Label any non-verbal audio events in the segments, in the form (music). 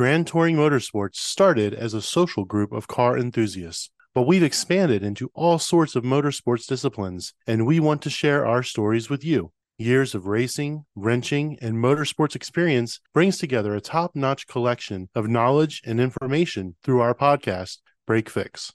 Grand Touring Motorsports started as a social group of car enthusiasts, but we've expanded into all sorts of motorsports disciplines, and we want to share our stories with you. Years of racing, wrenching, and motorsports experience brings together a top notch collection of knowledge and information through our podcast, Break Fix.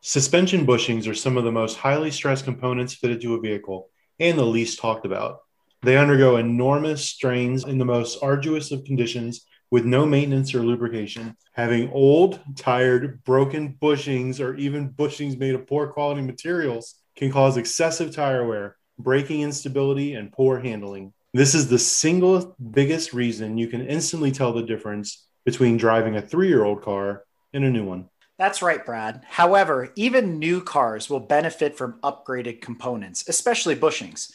Suspension bushings are some of the most highly stressed components fitted to a vehicle and the least talked about. They undergo enormous strains in the most arduous of conditions with no maintenance or lubrication. Having old, tired, broken bushings or even bushings made of poor quality materials can cause excessive tire wear, braking instability, and poor handling. This is the single biggest reason you can instantly tell the difference between driving a three year old car and a new one. That's right, Brad. However, even new cars will benefit from upgraded components, especially bushings.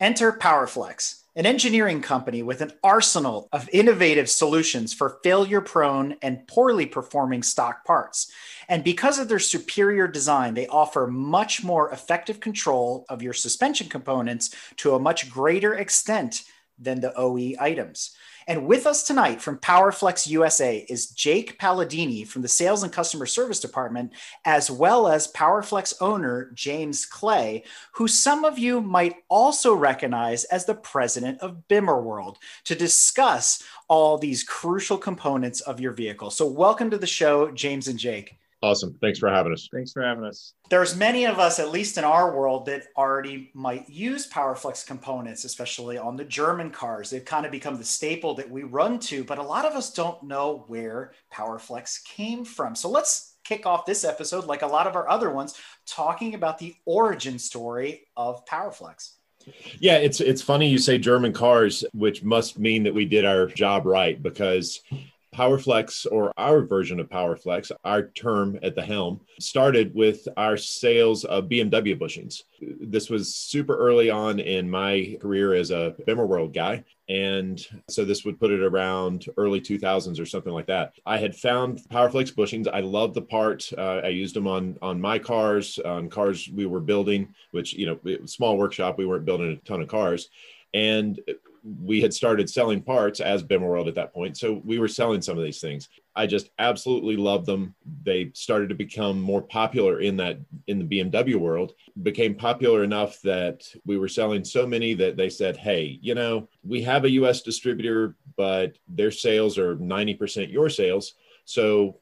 Enter PowerFlex, an engineering company with an arsenal of innovative solutions for failure prone and poorly performing stock parts. And because of their superior design, they offer much more effective control of your suspension components to a much greater extent than the OE items. And with us tonight from PowerFlex USA is Jake Palladini from the Sales and Customer Service Department, as well as PowerFlex owner James Clay, who some of you might also recognize as the president of Bimmer World, to discuss all these crucial components of your vehicle. So, welcome to the show, James and Jake. Awesome. Thanks for having us. Thanks for having us. There's many of us, at least in our world, that already might use PowerFlex components, especially on the German cars. They've kind of become the staple that we run to, but a lot of us don't know where PowerFlex came from. So let's kick off this episode, like a lot of our other ones, talking about the origin story of PowerFlex. Yeah, it's it's funny you say German cars, which must mean that we did our job right because PowerFlex, or our version of PowerFlex, our term at the helm, started with our sales of BMW bushings. This was super early on in my career as a Bimmer World guy. And so this would put it around early 2000s or something like that. I had found PowerFlex bushings. I loved the part. Uh, I used them on on my cars, on cars we were building, which, you know, small workshop, we weren't building a ton of cars. And we had started selling parts as Bimmer World at that point. So we were selling some of these things. I just absolutely loved them. They started to become more popular in that in the BMW world, became popular enough that we were selling so many that they said, Hey, you know, we have a US distributor, but their sales are 90% your sales. So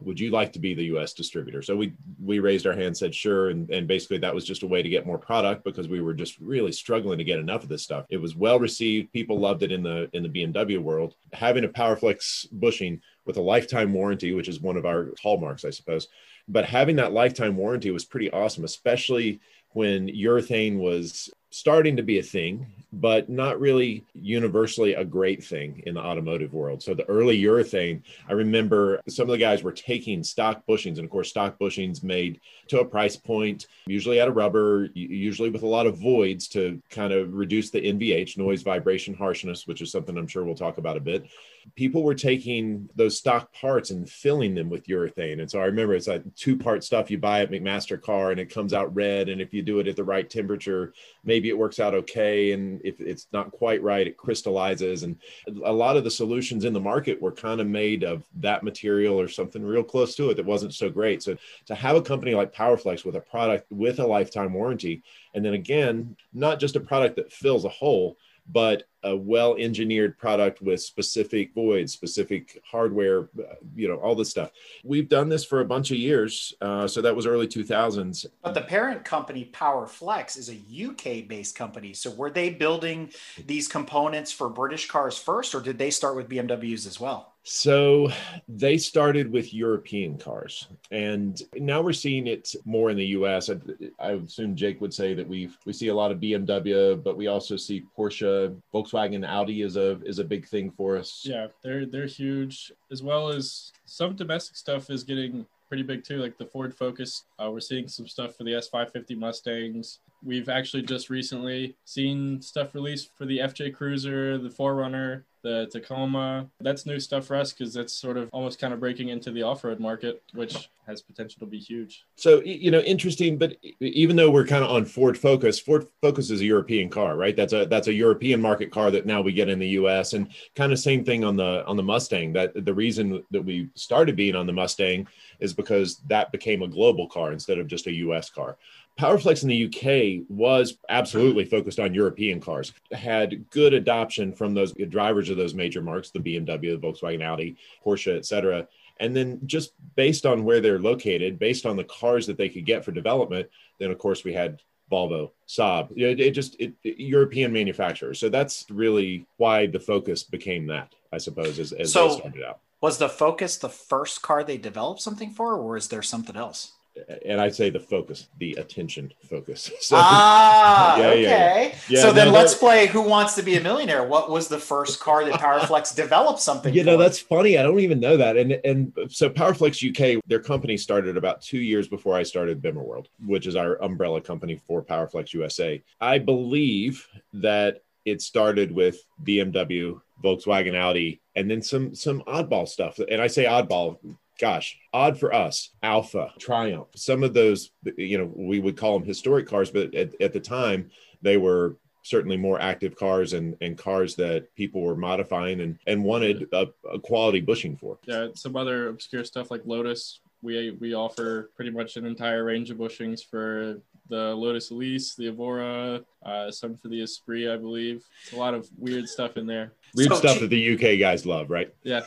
would you like to be the US distributor? So we we raised our hand, said sure, and, and basically that was just a way to get more product because we were just really struggling to get enough of this stuff. It was well received. People loved it in the in the BMW world. Having a PowerFlex bushing with a lifetime warranty, which is one of our hallmarks, I suppose. But having that lifetime warranty was pretty awesome, especially when urethane was starting to be a thing, but not really universally a great thing in the automotive world. So the early urethane, I remember some of the guys were taking stock bushings, and of course, stock bushings made to a price point, usually out of rubber, usually with a lot of voids to kind of reduce the NVH, noise, vibration, harshness, which is something I'm sure we'll talk about a bit people were taking those stock parts and filling them with urethane. And so I remember it's like two part stuff you buy at McMaster-Carr and it comes out red. And if you do it at the right temperature, maybe it works out okay. And if it's not quite right, it crystallizes. And a lot of the solutions in the market were kind of made of that material or something real close to it that wasn't so great. So to have a company like PowerFlex with a product with a lifetime warranty, and then again, not just a product that fills a hole, but a well engineered product with specific voids, specific hardware, you know, all this stuff. We've done this for a bunch of years. Uh, so that was early 2000s. But the parent company, PowerFlex, is a UK based company. So were they building these components for British cars first, or did they start with BMWs as well? So they started with European cars, and now we're seeing it more in the U.S. I, I, assume Jake would say that we we see a lot of BMW, but we also see Porsche, Volkswagen, Audi is a is a big thing for us. Yeah, they're they're huge, as well as some domestic stuff is getting pretty big too, like the Ford Focus. Uh, we're seeing some stuff for the S550 Mustangs. we've actually just recently seen stuff released for the FJ Cruiser, the 4Runner, the Tacoma. That's new stuff for us because that's sort of almost kind of breaking into the off road market, which has potential to be huge. So, you know, interesting, but even though we're kind of on Ford Focus, Ford Focus is a European car, right? That's a that's a European market car that now we get in the US and kind of same thing on the on the Mustang. That the reason that we started being on the Mustang is because that became a global car instead of just a US car. Powerflex in the UK was absolutely focused on European cars, had good adoption from those drivers of those major marques, the BMW, the Volkswagen, Audi, Porsche, et cetera. And then just based on where they're located, based on the cars that they could get for development, then of course we had Volvo, Saab. It, it just it, it, European manufacturers. So that's really why the focus became that, I suppose, as, as so they started out. Was the Focus the first car they developed something for, or is there something else? And I say the focus, the attention focus. (laughs) So, ah, yeah, okay. Yeah, yeah. so no, then let's play Who Wants to Be a Millionaire. What was the first car that Powerflex (laughs) developed something? You know, that's funny. I don't even know that. And and so Powerflex UK, their company started about two years before I started Bimmerworld, which is our umbrella company for Powerflex USA. I believe that it started with BMW, Volkswagen, Audi, and then some some oddball stuff. And I say oddball gosh, odd for us, Alfa, Triumph, some of those, you know, we would call them historic cars, but at, at the time they were certainly more active cars and, and cars that people were modifying and, and wanted a, a quality bushing for. Yeah, some other obscure stuff like Lotus. We, we offer pretty much an entire range of bushings for the Lotus Elise, the Evora, uh, some for the Esprit, I believe. It's a lot of weird stuff in there. Weird so, stuff that the UK guys love, right? Yeah.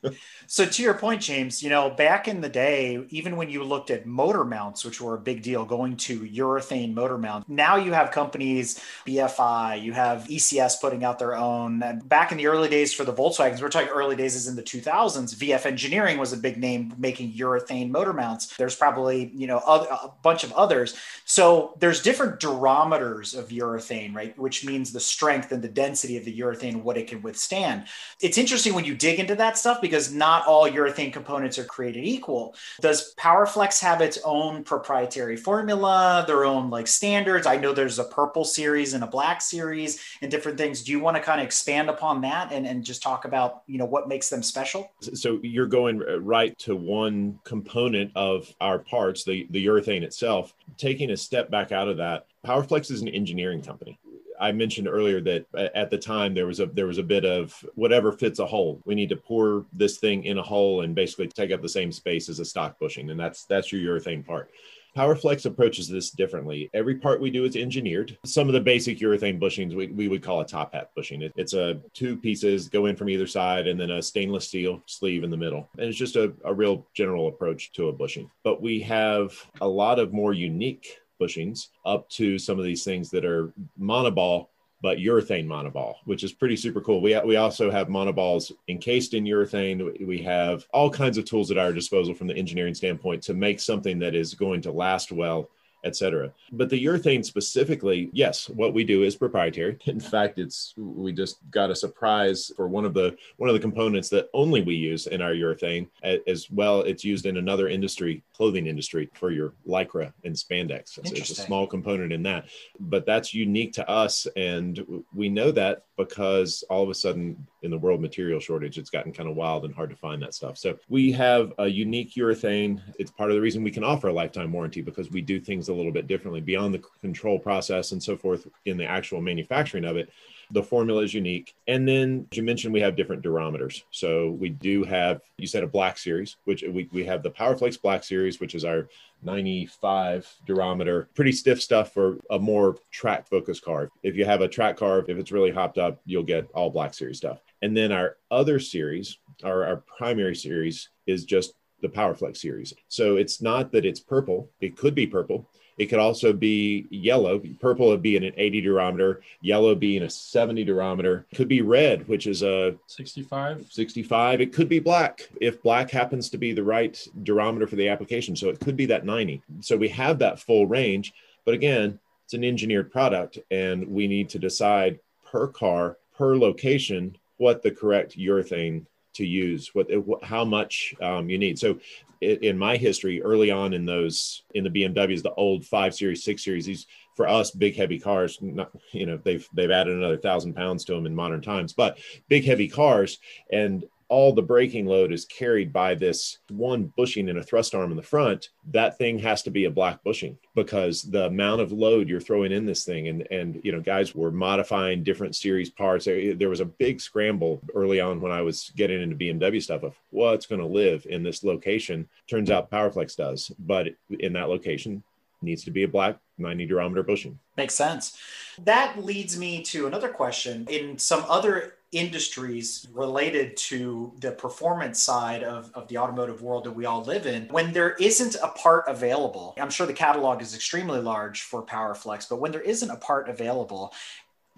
(laughs) so to your point, James, you know, back in the day, even when you looked at motor mounts, which were a big deal, going to urethane motor mounts, now you have companies, BFI, you have ECS putting out their own. And back in the early days for the Volkswagens, we're talking early days is in the 2000s. VF Engineering was a big name making urethane motor mounts. There's probably, you know, a bunch of others. So there's different durometers of urethane, right? Which means the strength and the density of the urethane, what it can withstand. It's interesting when you dig into that stuff because not all urethane components are created equal. Does Powerflex have its own proprietary formula, their own like standards? I know there's a purple series and a black series and different things. Do you want to kind of expand upon that and, and just talk about, you know, what makes them special? So you're going right to one component of our parts, the, the urethane itself. Taking a step back out of that, Powerflex is an engineering company. I mentioned earlier that uh, at the time there was a there was a bit of whatever fits a hole. We need to pour this thing in a hole and basically take up the same space as a stock bushing, and that's that's your urethane part. PowerFlex approaches this differently. Every part we do is engineered. Some of the basic urethane bushings we, we would call a top hat bushing. It, it's a two pieces go in from either side and then a stainless steel sleeve in the middle. And it's just a, a real general approach to a bushing. But we have a lot of more unique bushings up to some of these things that are monoball but urethane monoball, which is pretty super cool. We, we also have monoballs encased in urethane. We have all kinds of tools at our disposal from the engineering standpoint to make something that is going to last well etc. But the urethane specifically, yes, what we do is proprietary. (laughs) In fact, it's we just got a surprise for one of the one of the components that only we use in our urethane as well. It's used in another industry, clothing industry, for your lycra and spandex. So it's a small component in that, but that's unique to us, and we know that because all of a sudden in the world material shortage, it's gotten kind of wild and hard to find that stuff. So we have a unique urethane. It's part of the reason we can offer a lifetime warranty because we do things a little bit differently beyond the control process and so forth in the actual manufacturing of it. The formula is unique. And then you mentioned we have different durometers. So we do have, you said a black series, which we, we have the PowerFlex Black series, which is our 95 durometer, pretty stiff stuff for a more track focused car. If you have a track car, if it's really hopped up, you'll get all Black Series stuff. And then our other series, our, our primary series, is just the PowerFlex series. So it's not that it's purple, it could be purple. It could also be yellow. Purple would be in an 80 durometer, yellow being a 70 durometer. It could be red, which is a 65. 65. It could be black if black happens to be the right durometer for the application. So it could be that 90. So we have that full range. But again, it's an engineered product, and we need to decide per car, per location, what the correct urethane to use, what how much um, you need. So in my history early on in those in the BMWs, the old five series, six series, these for us, big heavy cars, not, you know, they've they've added another thousand pounds to them in modern times, but big heavy cars and all the braking load is carried by this one bushing and a thrust arm in the front, that thing has to be a black bushing because the amount of load you're throwing in this thing and and you know guys were modifying different series parts. There was a big scramble early on when I was getting into BMW stuff of what's going to live in this location. Turns out Powerflex does, but in that location needs to be a black 90 durometer bushing. Makes sense. That leads me to another question. In some other industries related to the performance side of, of the automotive world that we all live in, when there isn't a part available, I'm sure the catalog is extremely large for PowerFlex, but when there isn't a part available,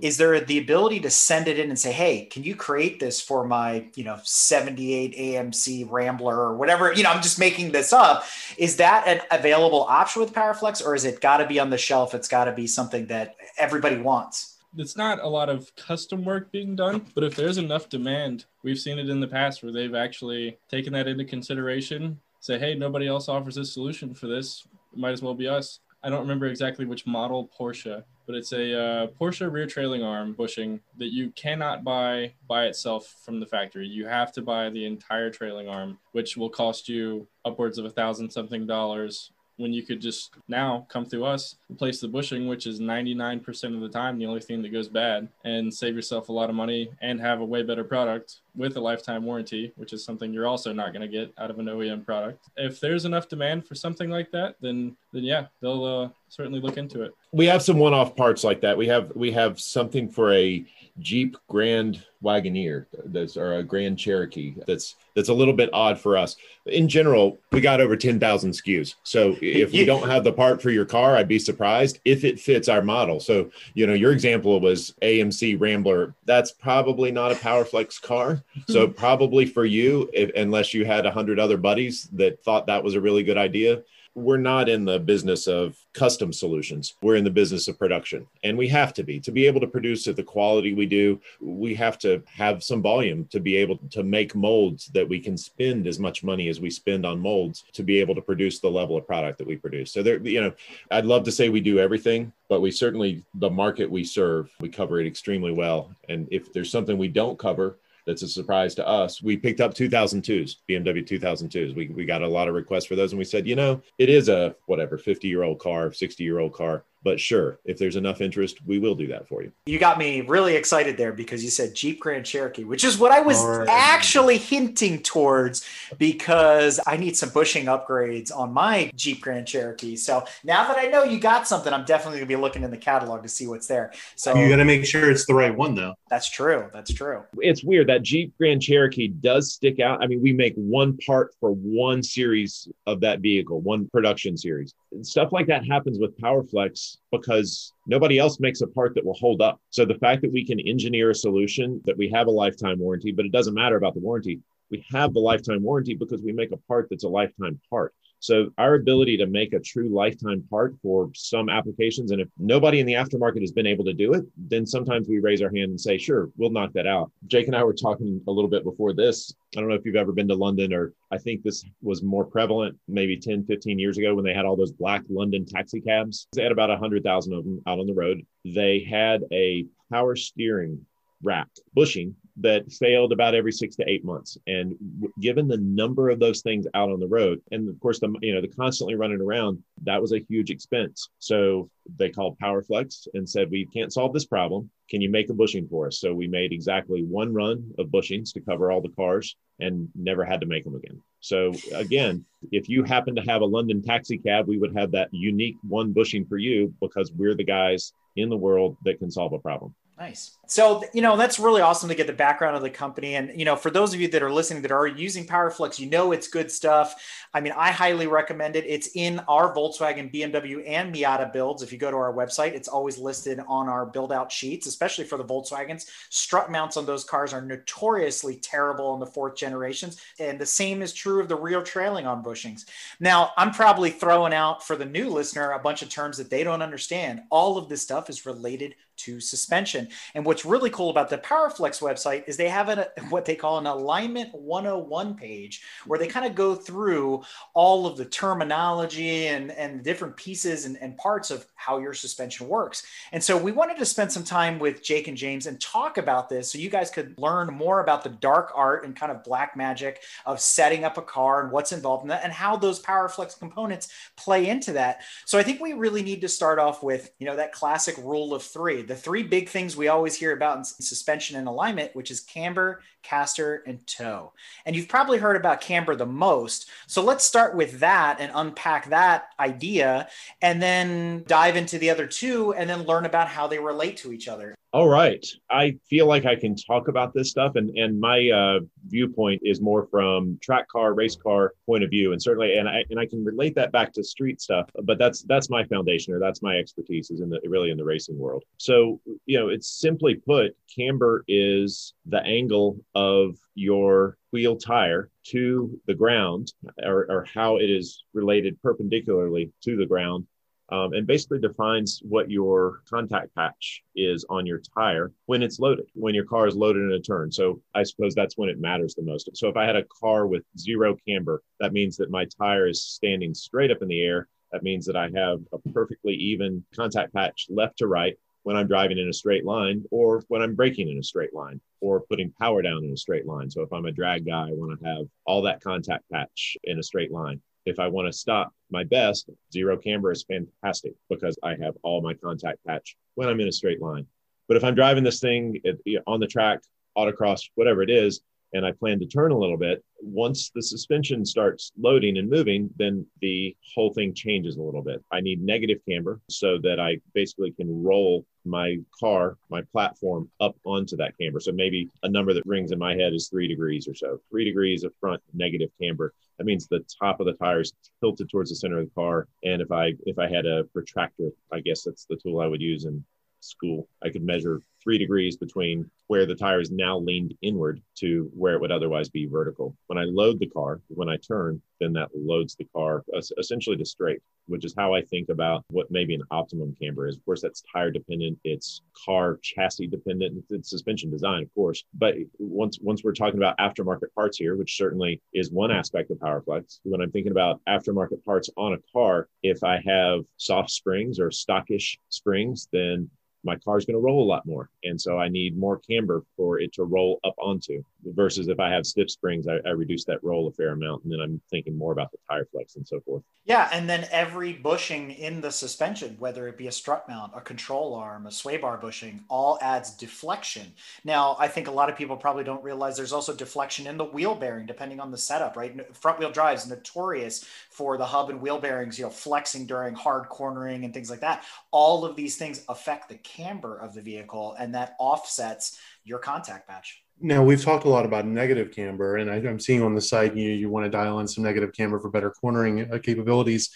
is there the ability to send it in and say hey can you create this for my you know 78 amc rambler or whatever? You know i'm just making this up. Is that an available option with powerflex or is it got to be on the shelf? It's got to be something that everybody wants it's not a lot of custom work being done, but if there's enough demand, we've seen it in the past where they've actually taken that into consideration. Say, hey, nobody else offers this solution for this. It might as well be us. I don't remember exactly which model Porsche, but it's a uh, Porsche rear trailing arm bushing that you cannot buy by itself from the factory. You have to buy the entire trailing arm, which will cost you upwards of a thousand something dollars when you could just now come through us, replace the bushing, which is 99% of the time the only thing that goes bad, and save yourself a lot of money and have a way better product with a lifetime warranty, which is something you're also not going to get out of an OEM product. If there's enough demand for something like that, then then yeah, they'll uh, certainly look into it. We have some one-off parts like that. We have we have something for a Jeep Grand Wagoneer that's or a Grand Cherokee that's that's a little bit odd for us. In general, we got over 10,000 SKUs. So if (laughs) you don't have the part for your car, I'd be surprised if it fits our model. So, you know, your example was AMC Rambler. That's probably not a Powerflex car. So (laughs) probably for you, if, unless you had a hundred other buddies that thought that was a really good idea, we're not in the business of custom solutions. We're in the business of production. And we have to be. To be able to produce at the quality we do, we have to have some volume to be able to make molds that we can spend as much money as we spend on molds to be able to produce the level of product that we produce. So there, you know, I'd love to say we do everything, but we certainly the market we serve, we cover it extremely well. And if there's something we don't cover, that's a surprise to us. We picked up 2002s, BMW 2002s. We, we got a lot of requests for those. And we said, you know, it is a whatever 50 year old car, 60 year old car. But sure, if there's enough interest, we will do that for you. You got me really excited there because you said Jeep Grand Cherokee, which is what I was right. actually hinting towards because I need some bushing upgrades on my Jeep Grand Cherokee. So now that I know you got something, I'm definitely going to be looking in the catalog to see what's there. So you got to make sure it's the right one, though. That's true. That's true. It's weird that Jeep Grand Cherokee does stick out. I mean, we make one part for one series of that vehicle, one production series. Stuff like that happens with PowerFlex because nobody else makes a part that will hold up. So the fact that we can engineer a solution that we have a lifetime warranty, but it doesn't matter about the warranty. We have the lifetime warranty because we make a part that's a lifetime part. So our ability to make a true lifetime part for some applications, and if nobody in the aftermarket has been able to do it, then sometimes we raise our hand and say, sure, we'll knock that out. Jake and I were talking a little bit before this. I don't know if you've ever been to London or I think this was more prevalent maybe 10, 15 years ago when they had all those black London taxi cabs. They had about 100,000 of them out on the road. They had a power steering rack bushing that failed about every six to eight months. And w- given the number of those things out on the road, and of course the you know the constantly running around, that was a huge expense. So they called PowerFlex and said, "We can't solve this problem. Can you make a bushing for us?" So we made exactly one run of bushings to cover all the cars, and never had to make them again. So again, if you happen to have a London taxi cab, we would have that unique one bushing for you because we're the guys in the world that can solve a problem. Nice. So, you know, that's really awesome to get the background of the company. And, you know, for those of you that are listening that are using PowerFlex, you know it's good stuff. I mean, I highly recommend it. It's in our Volkswagen, BMW, and Miata builds. If you go to our website, it's always listed on our build out sheets, especially for the Volkswagens. Strut mounts on those cars are notoriously terrible in the fourth generations. And the same is true of the rear trailing arm bushings. Now, I'm probably throwing out for the new listener a bunch of terms that they don't understand. All of this stuff is related to suspension. And what's really cool about the PowerFlex website is they have a, (laughs) what they call an alignment 101 page where they kind of go through all of the terminology and, and different pieces and, and parts of how your suspension works. And so we wanted to spend some time with Jake and James and talk about this so you guys could learn more about the dark art and kind of black magic of setting up a car and what's involved in that and how those PowerFlex components play into that. So I think we really need to start off with, you know, that classic rule of three. The three big things we always hear about in suspension and alignment, which is camber, caster, and toe. And you've probably heard about camber the most. So let's start with that and unpack that idea and then dive into the other two and then learn about how they relate to each other. All right. I feel like I can talk about this stuff, and and my uh, viewpoint is more from track car, race car point of view, and certainly, and I and I can relate that back to street stuff. But that's that's my foundation, or that's my expertise, is in the really in the racing world. So you know, it's simply put, camber is the angle of your wheel tire to the ground, or, or how it is related perpendicularly to the ground um, and basically defines what your contact patch is on your tire when it's loaded, when your car is loaded in a turn. So I suppose that's when it matters the most. So if I had a car with zero camber, that means that my tire is standing straight up in the air. That means that I have a perfectly even contact patch left to right when I'm driving in a straight line or when I'm braking in a straight line or putting power down in a straight line. So if I'm a drag guy, I want to have all that contact patch in a straight line. If I want to stop my best, zero camber is fantastic because I have all my contact patch when I'm in a straight line. But if I'm driving this thing on the track, autocross, whatever it is, and I plan to turn a little bit, once the suspension starts loading and moving, then the whole thing changes a little bit. I need negative camber so that I basically can roll my car, my platform up onto that camber. So maybe a number that rings in my head is three degrees or so. Three degrees of front negative camber. That means the top of the tire is tilted towards the center of the car. And if I if I had a protractor, I guess that's the tool I would use in school. I could measure three degrees between where the tire is now leaned inward to where it would otherwise be vertical. When I load the car, when I turn, then that loads the car essentially to straight, which is how I think about what maybe an optimum camber is. Of course, that's tire dependent, it's car chassis dependent, it's suspension design, of course. But once once we're talking about aftermarket parts here, which certainly is one aspect of PowerFlex, when I'm thinking about aftermarket parts on a car, if I have soft springs or stockish springs, then my car's going to roll a lot more. And so I need more camber for it to roll up onto versus if I have stiff springs, I, I, reduce that roll a fair amount. And then I'm thinking more about the tire flex and so forth. Yeah. And then every bushing in the suspension, whether it be a strut mount, a control arm, a sway bar bushing, all adds deflection. Now, I think a lot of people probably don't realize there's also deflection in the wheel bearing, depending on the setup, right? Front wheel drive is notorious for the hub and wheel bearings, you know, flexing during hard cornering and things like that. All of these things affect the camber of the vehicle and that offsets your contact patch. Now we've talked a lot about negative camber, and I, am seeing on the side you you want to dial in some negative camber for better cornering uh, capabilities.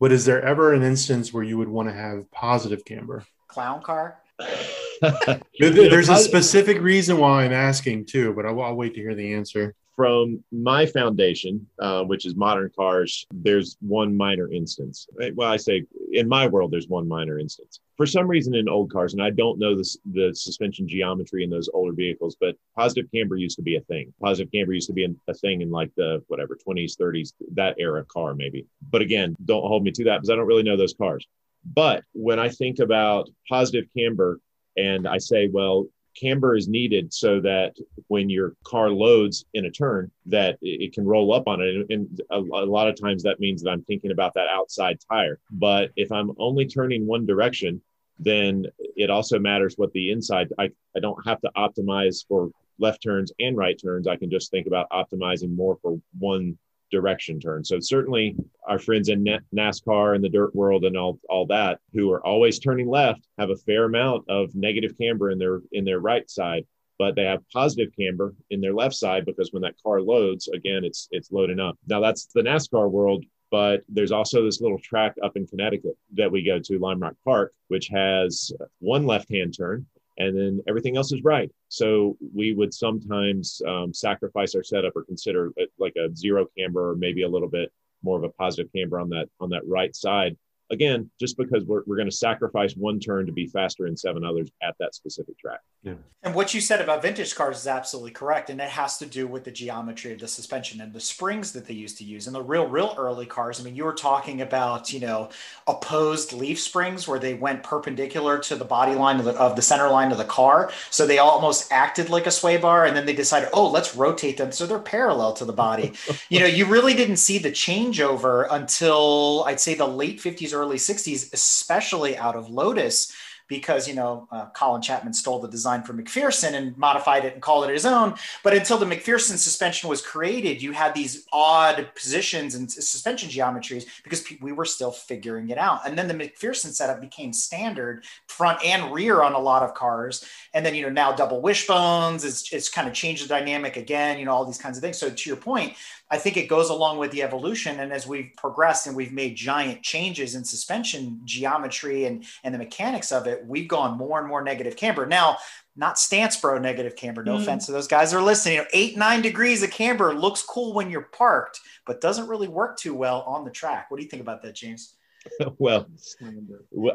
But is there ever an instance where you would want to have positive camber? Clown car. (laughs) There's a specific reason why I'm asking too, but I'll, I'll wait to hear the answer from my foundation, uh, which is modern cars, there's one minor instance. Well, I say in my world, there's one minor instance. For some reason, in old cars, and I don't know this, the suspension geometry in those older vehicles, but positive camber used to be a thing. Positive camber used to be a thing in like the whatever 20s, 30s, that era car maybe. But again, don't hold me to that because I don't really know those cars. But when I think about positive camber, and I say, well, camber is needed so that when your car loads in a turn that it can roll up on it. And a, lot of times that means that i'm thinking about that outside tire. But if i'm only turning one direction then it also matters what the inside i, I don't have to optimize for left turns and right turns. I can just think about optimizing more for one direction turn. So certainly our friends in NASCAR and the dirt world and all, all that who are always turning left have a fair amount of negative camber in their in their right side, but they have positive camber in their left side because when that car loads, again, it's it's loading up. Now that's the NASCAR world. But there's also this little track up in Connecticut that we go to, Lime Rock Park, which has one left hand turn and then everything else is right. So we would sometimes um, sacrifice our setup or consider like a zero camber or maybe a little bit more of a positive camber on that on that right side again, just because we're, we're going to sacrifice one turn to be faster in seven others at that specific track. Yeah. And what you said about vintage cars is absolutely correct. And it has to do with the geometry of the suspension and the springs that they used to use. And the real, real early cars, I mean, you were talking about, you know, opposed leaf springs where they went perpendicular to the body line of the, of the center line of the car. So they almost acted like a sway bar. And then they decided, oh, let's rotate them so they're parallel to the body. (laughs) you know, you really didn't see the changeover until I'd say the late 50s, early 60s, especially out of Lotus because you know uh, Colin Chapman stole the design from MacPherson and modified it and called it his own. But until the MacPherson suspension was created, you had these odd positions and suspension geometries because we were still figuring it out. And then the MacPherson setup became standard front and rear on a lot of cars. And then you know now double wishbones is it's kind of changed the dynamic again. You know all these kinds of things. So to your point, I think it goes along with the evolution. And as we've progressed and we've made giant changes in suspension geometry and, and the mechanics of it, we've gone more and more negative camber. Now, not stance bro negative camber. No mm. offense to those guys that are listening. You know, eight, nine degrees of camber looks cool when you're parked, but doesn't really work too well on the track. What do you think about that, James? (laughs) well,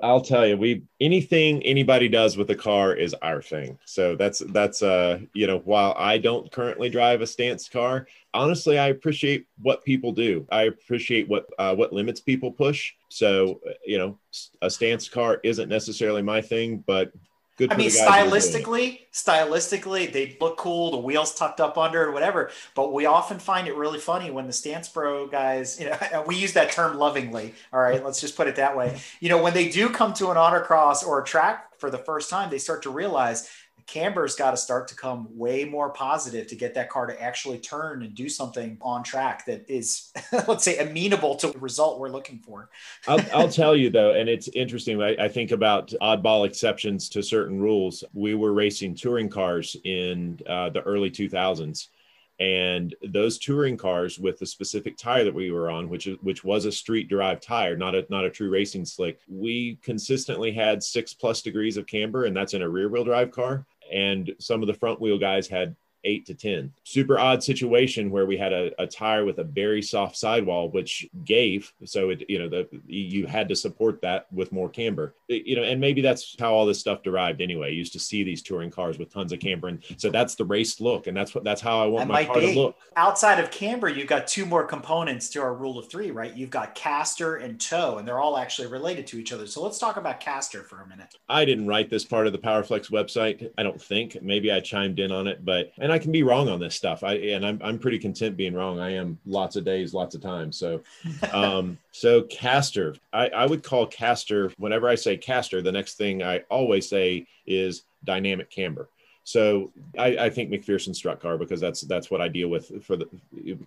I'll tell you, we anything anybody does with a car is our thing. So that's that's uh you know while I don't currently drive a stance car, honestly, I appreciate what people do. I appreciate what uh, what limits people push. So you know, a stance car isn't necessarily my thing, but Good I mean, stylistically, stylistically, they look cool. The wheels tucked up under, or whatever. But we often find it really funny when the stance bro guys, you know, (laughs) we use that term lovingly. All right, let's just put it that way. You know, when they do come to an autocross or a track for the first time, they start to realize camber's got to start to come way more positive to get that car to actually turn and do something on track that is, (laughs) let's say, amenable to the result we're looking for. I'll, I'll, tell you though, and it's interesting. I, I, think about oddball exceptions to certain rules. We were racing touring cars in uh, the early 2000s. And those touring cars with the specific tire that we were on, which which was a street derived tire, not a not a true racing slick, we consistently had six plus degrees of camber, and that's in a rear wheel drive car and some of the front wheel guys had eight to 10. Super odd situation where we had a, a, tire with a very soft sidewall, which gave. So it, you know, the, you had to support that with more camber, it, you know, and maybe that's how all this stuff derived anyway. You used to see these touring cars with tons of camber. And so that's the race look. And that's what, that's how I want that my car be. to look. Outside of camber, you've got two more components to our rule of three, right? You've got caster and toe, and they're all actually related to each other. So let's talk about caster for a minute. I didn't write this part of the PowerFlex website. I don't think maybe I chimed in on it, but, and I can be wrong on this stuff. I and I'm I'm pretty content being wrong. I am lots of days, lots of times. So, (laughs) um, so caster, I, I would call caster. Whenever I say caster, the next thing I always say is dynamic camber. So I, I, think MacPherson strut car because that's that's what I deal with for the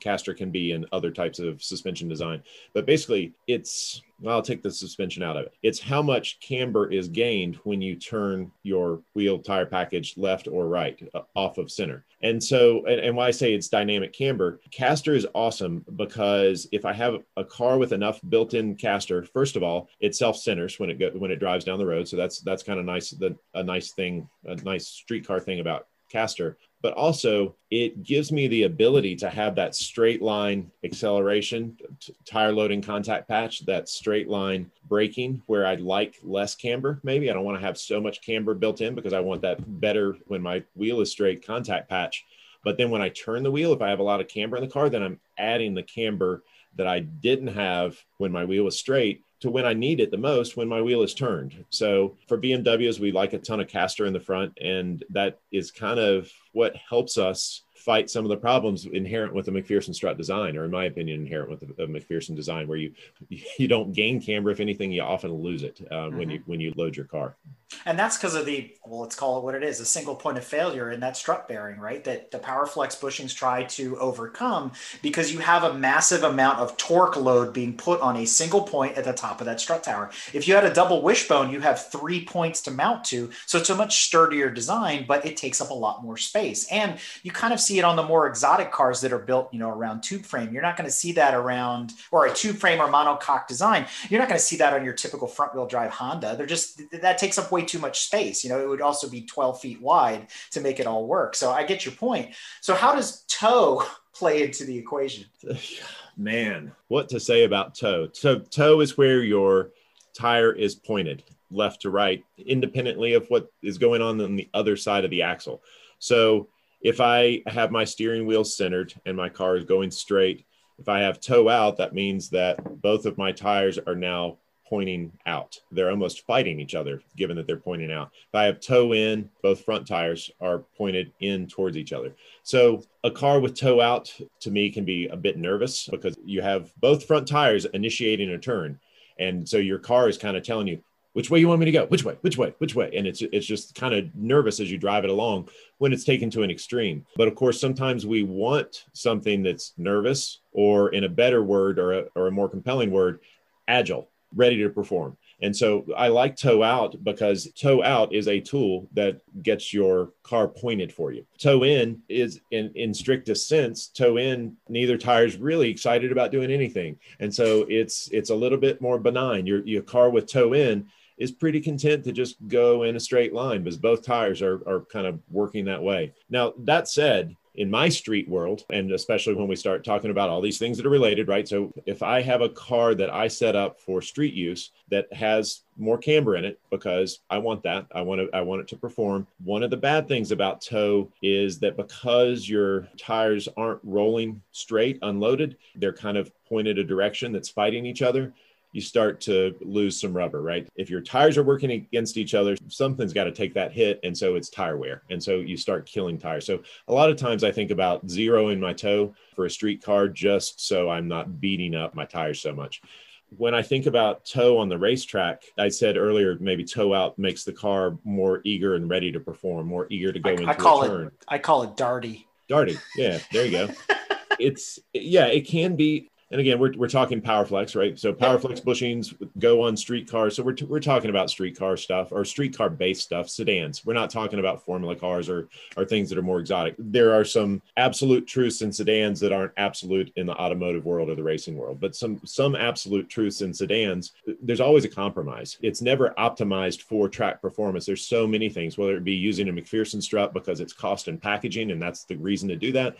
caster can be in other types of suspension design. But basically, it's well, I'll take the suspension out of it. It's how much camber is gained when you turn your wheel tire package left or right uh, off of center. And so, and, and, why I say it's dynamic camber, caster is awesome because if I have a car with enough built-in caster, first of all, it self-centers when it go, when it drives down the road. So that's that's kind of nice. The, a nice thing, a nice streetcar thing about caster but also it gives me the ability to have that straight line acceleration, t- tire loading contact patch, that straight line braking where I'd like less camber. Maybe I don't want to have so much camber built in because I want that better when my wheel is straight contact patch. But then when I turn the wheel, if I have a lot of camber in the car, then I'm adding the camber that I didn't have when my wheel was straight to when I need it the most when my wheel is turned. So for BMWs, we like a ton of caster in the front, and that is kind of what helps us fight some of the problems inherent with the MacPherson strut design, or in my opinion, inherent with the, MacPherson design, where you (laughs) you don't gain camber. If anything, you often lose it uh, mm-hmm. when you when you load your car. And that's because of the well, let's call it what it is, a single point of failure in that strut bearing, right? That the PowerFlex bushings try to overcome because you have a massive amount of torque load being put on a single point at the top of that strut tower. If you had a double wishbone, you have three points to mount to, so it's a much sturdier design, but it takes up a lot more space. And you kind of see see it on the more exotic cars that are built, you know, around tube frame. You're not going to see that around or a tube frame or monocoque design. You're not going to see that on your typical front wheel drive Honda. They're just that takes up way too much space. You know, it would also be 12 feet wide to make it all work. So I get your point. So how does toe (laughs) play into the equation? (laughs) Man, what to say about toe? So toe is where your tire is pointed left to right, independently of what is going on on the other side of the axle. So if I have my steering wheel centered and my car is going straight, if I have toe out, that means that both of my tires are now pointing out. They're almost fighting each other, given that they're pointing out. If I have toe in, both front tires are pointed in towards each other. So a car with toe out to me can be a bit nervous because you have both front tires initiating a turn. And so your car is kind of telling you, which way you want me to go which way which way which way and it's it's just kind of nervous as you drive it along when it's taken to an extreme but of course sometimes we want something that's nervous or in a better word or a, or a more compelling word agile ready to perform. And so I like toe out because toe out is a tool that gets your car pointed for you. Toe in is in, in strictest sense, toe in, neither tire is really excited about doing anything. And so it's it's a little bit more benign. Your your car with toe in is pretty content to just go in a straight line because both tires are, are kind of working that way. Now, that said, in my street world, and especially when we start talking about all these things that are related, right? So if I have a car that I set up for street use that has more camber in it because I want that, I want to I want it to perform. One of the bad things about toe is that because your tires aren't rolling straight unloaded, they're kind of pointed a direction that's fighting each other you start to lose some rubber, right? If your tires are working against each other, something's got to take that hit. And so it's tire wear. And so you start killing tires. So a lot of times I think about zeroing my toe for a street car just so I'm not beating up my tires so much. When I think about toe on the racetrack, I said earlier maybe toe out makes the car more eager and ready to perform, more eager to go I, into I call a turn. It, I call it darty. Darty. Yeah, there you go. (laughs) it's yeah, it can be and again, we're, we're talking PowerFlex, right? So PowerFlex bushings go on streetcars. So we're, t- we're talking about streetcar stuff or streetcar based stuff, sedans. We're not talking about formula cars or, or things that are more exotic. There are some absolute truths in sedans that aren't absolute in the automotive world or the racing world, but some, some absolute truths in sedans, there's always a compromise. It's never optimized for track performance. There's so many things, whether it be using a MacPherson strut because it's cost and packaging, and that's the reason to do that,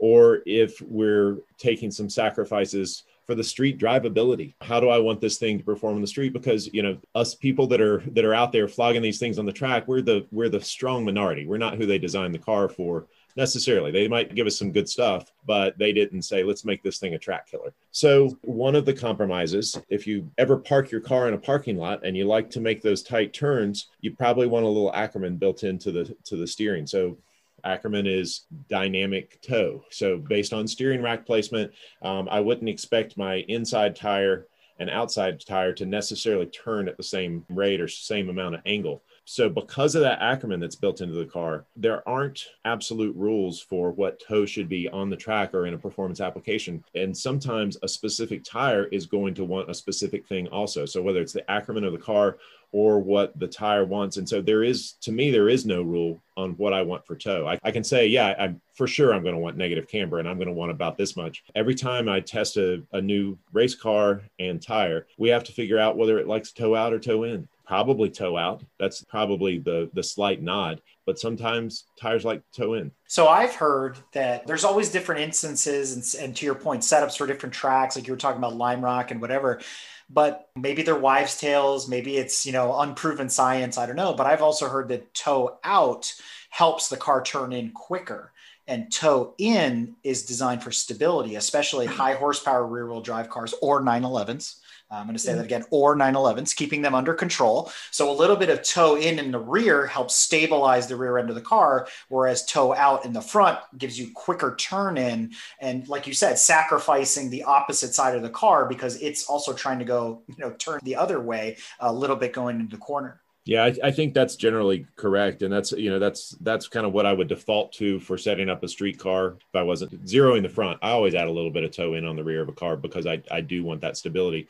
or if we're taking some sacrifices for the street drivability. How do i want this thing to perform on the street? Because you know us people that are that are out there flogging these things on the track we're the we're the strong minority. We're not who they designed the car for necessarily. They might give us some good stuff but they didn't say let's make this thing a track killer. So one of the compromises if you ever park your car in a parking lot and you like to make those tight turns you probably want a little ackerman built into the to the steering. So Ackerman is dynamic toe. So based on steering rack placement, um, I wouldn't expect my inside tire and outside tire to necessarily turn at the same rate or same amount of angle. So, because of that Ackerman that's built into the car, there aren't absolute rules for what toe should be on the track or in a performance application. And sometimes a specific tire is going to want a specific thing also. So, whether it's the Ackerman of the car or what the tire wants. And so, there is, to me, there is no rule on what I want for toe. I, I can say, yeah, I'm for sure I'm going to want negative camber and I'm going to want about this much. Every time I test a, a new race car and tire, we have to figure out whether it likes toe out or toe in probably toe out. That's probably the the slight nod. But sometimes tires like toe in. So I've heard that there's always different instances, and, and to your point, setups for different tracks, like you were talking about Lime Rock and whatever. But maybe they're wives' tales. Maybe it's you know unproven science. I don't know. But I've also heard that toe out helps the car turn in quicker and toe in is designed for stability, especially high horsepower rear wheel drive cars or 911s. I'm going to say mm. that again, or 911s, keeping them under control. So a little bit of toe in in the rear helps stabilize the rear end of the car, whereas toe out in the front gives you quicker turn in. And like you said, sacrificing the opposite side of the car because it's also trying to go, you know, turn the other way a little bit going into the corner. Yeah, I, I, think that's generally correct, and that's you know that's that's kind of what I would default to for setting up a street car. If I wasn't zeroing the front, I always add a little bit of toe in on the rear of a car because I I do want that stability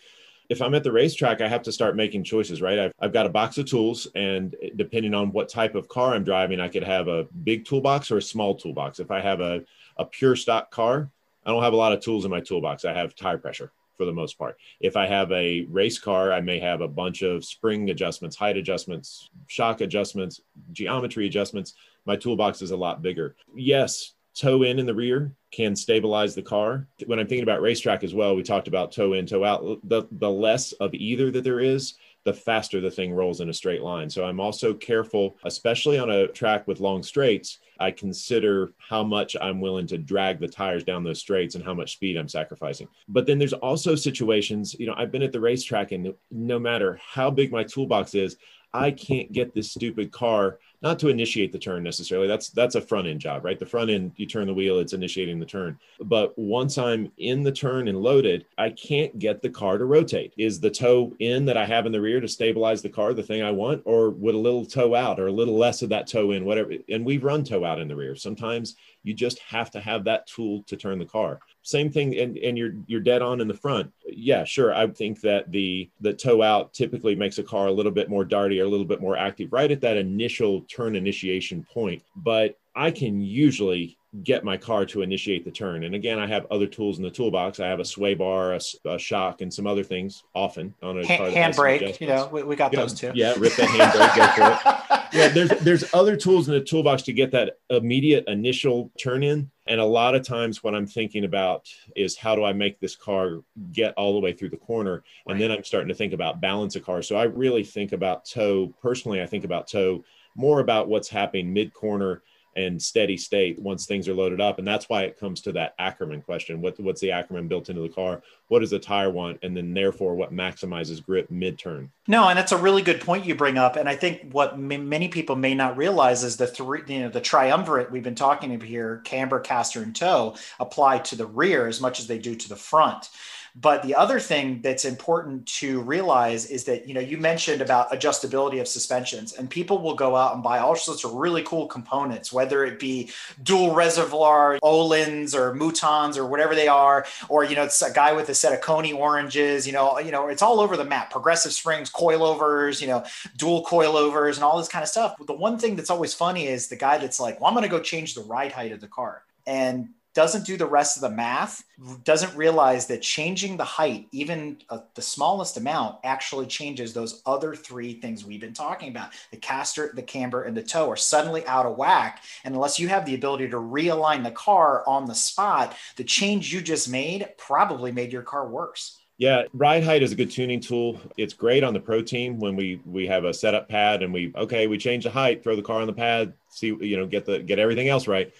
if I'm at the racetrack, I have to start making choices, right? I've, I've got a box of tools, and depending on what type of car I'm driving, I could have a big toolbox or a small toolbox. If I have a, a pure stock car, I don't have a lot of tools in my toolbox. I have tire pressure for the most part. If I have a race car, I may have a bunch of spring adjustments, height adjustments, shock adjustments, geometry adjustments. My toolbox is a lot bigger. Yes, toe in in the rear can stabilize the car. When I'm thinking about racetrack as well, we talked about toe in, toe out. The, the less of either that there is, the faster the thing rolls in a straight line. So I'm also careful, especially on a track with long straights. I consider how much I'm willing to drag the tires down those straights and how much speed I'm sacrificing. But then there's also situations, you know, I've been at the racetrack and no matter how big my toolbox is, I can't get this stupid car not to initiate the turn necessarily. That's that's a front end job, right? The front end, you turn the wheel, it's initiating the turn. But once I'm in the turn and loaded, I can't get the car to rotate. Is the toe in that I have in the rear to stabilize the car the thing I want, or would a little toe out or a little less of that toe in, whatever? And we run toe out in the rear. Sometimes you just have to have that tool to turn the car. Same thing, and, and you're you're dead on in the front. Yeah, sure. I think that the the toe out typically makes a car a little bit more darty or a little bit more active right at that initial turn initiation point. But I can usually get my car to initiate the turn. And again, I have other tools in the toolbox. I have a sway bar, a, a shock, and some other things often on a hand, handbrake. You know, we, we got yeah, those too. Yeah, rip that handbrake, go for it. (laughs) Yeah, there's there's other tools in the toolbox to get that immediate initial turn in. And a lot of times, what I'm thinking about is how do I make this car get all the way through the corner? And right. then I'm starting to think about balance a car. So I really think about toe. Personally, I think about toe more about what's happening mid corner and steady state once things are loaded up. And that's why it comes to that Ackerman question. What, what's the Ackerman built into the car? What does the tire want? And then therefore what maximizes grip mid turn? No, and that's a really good point you bring up. And I think what m- many people may not realize is the three, you know, the triumvirate we've been talking about here, camber, caster, and toe apply to the rear as much as they do to the front. But the other thing that's important to realize is that, you know, you mentioned about adjustability of suspensions, and people will go out and buy all sorts of really cool components, whether it be dual reservoir, Öhlins or Motons or whatever they are, or, you know, it's a guy with a set of Koni oranges, you know, you know, it's all over the map, progressive springs, coilovers, you know, dual coilovers and all this kind of stuff. But the one thing that's always funny is the guy that's like, well, I'm going to go change the ride height of the car. And doesn't do the rest of the math, doesn't realize that changing the height, even uh, the smallest amount, actually changes those other three things we've been talking about. The caster, the camber, and the toe are suddenly out of whack. And unless you have the ability to realign the car on the spot, the change you just made probably made your car worse. Yeah, ride height is a good tuning tool. It's great on the pro team when we we have a setup pad and we okay, we change the height, throw the car on the pad, see you know, get the get everything else right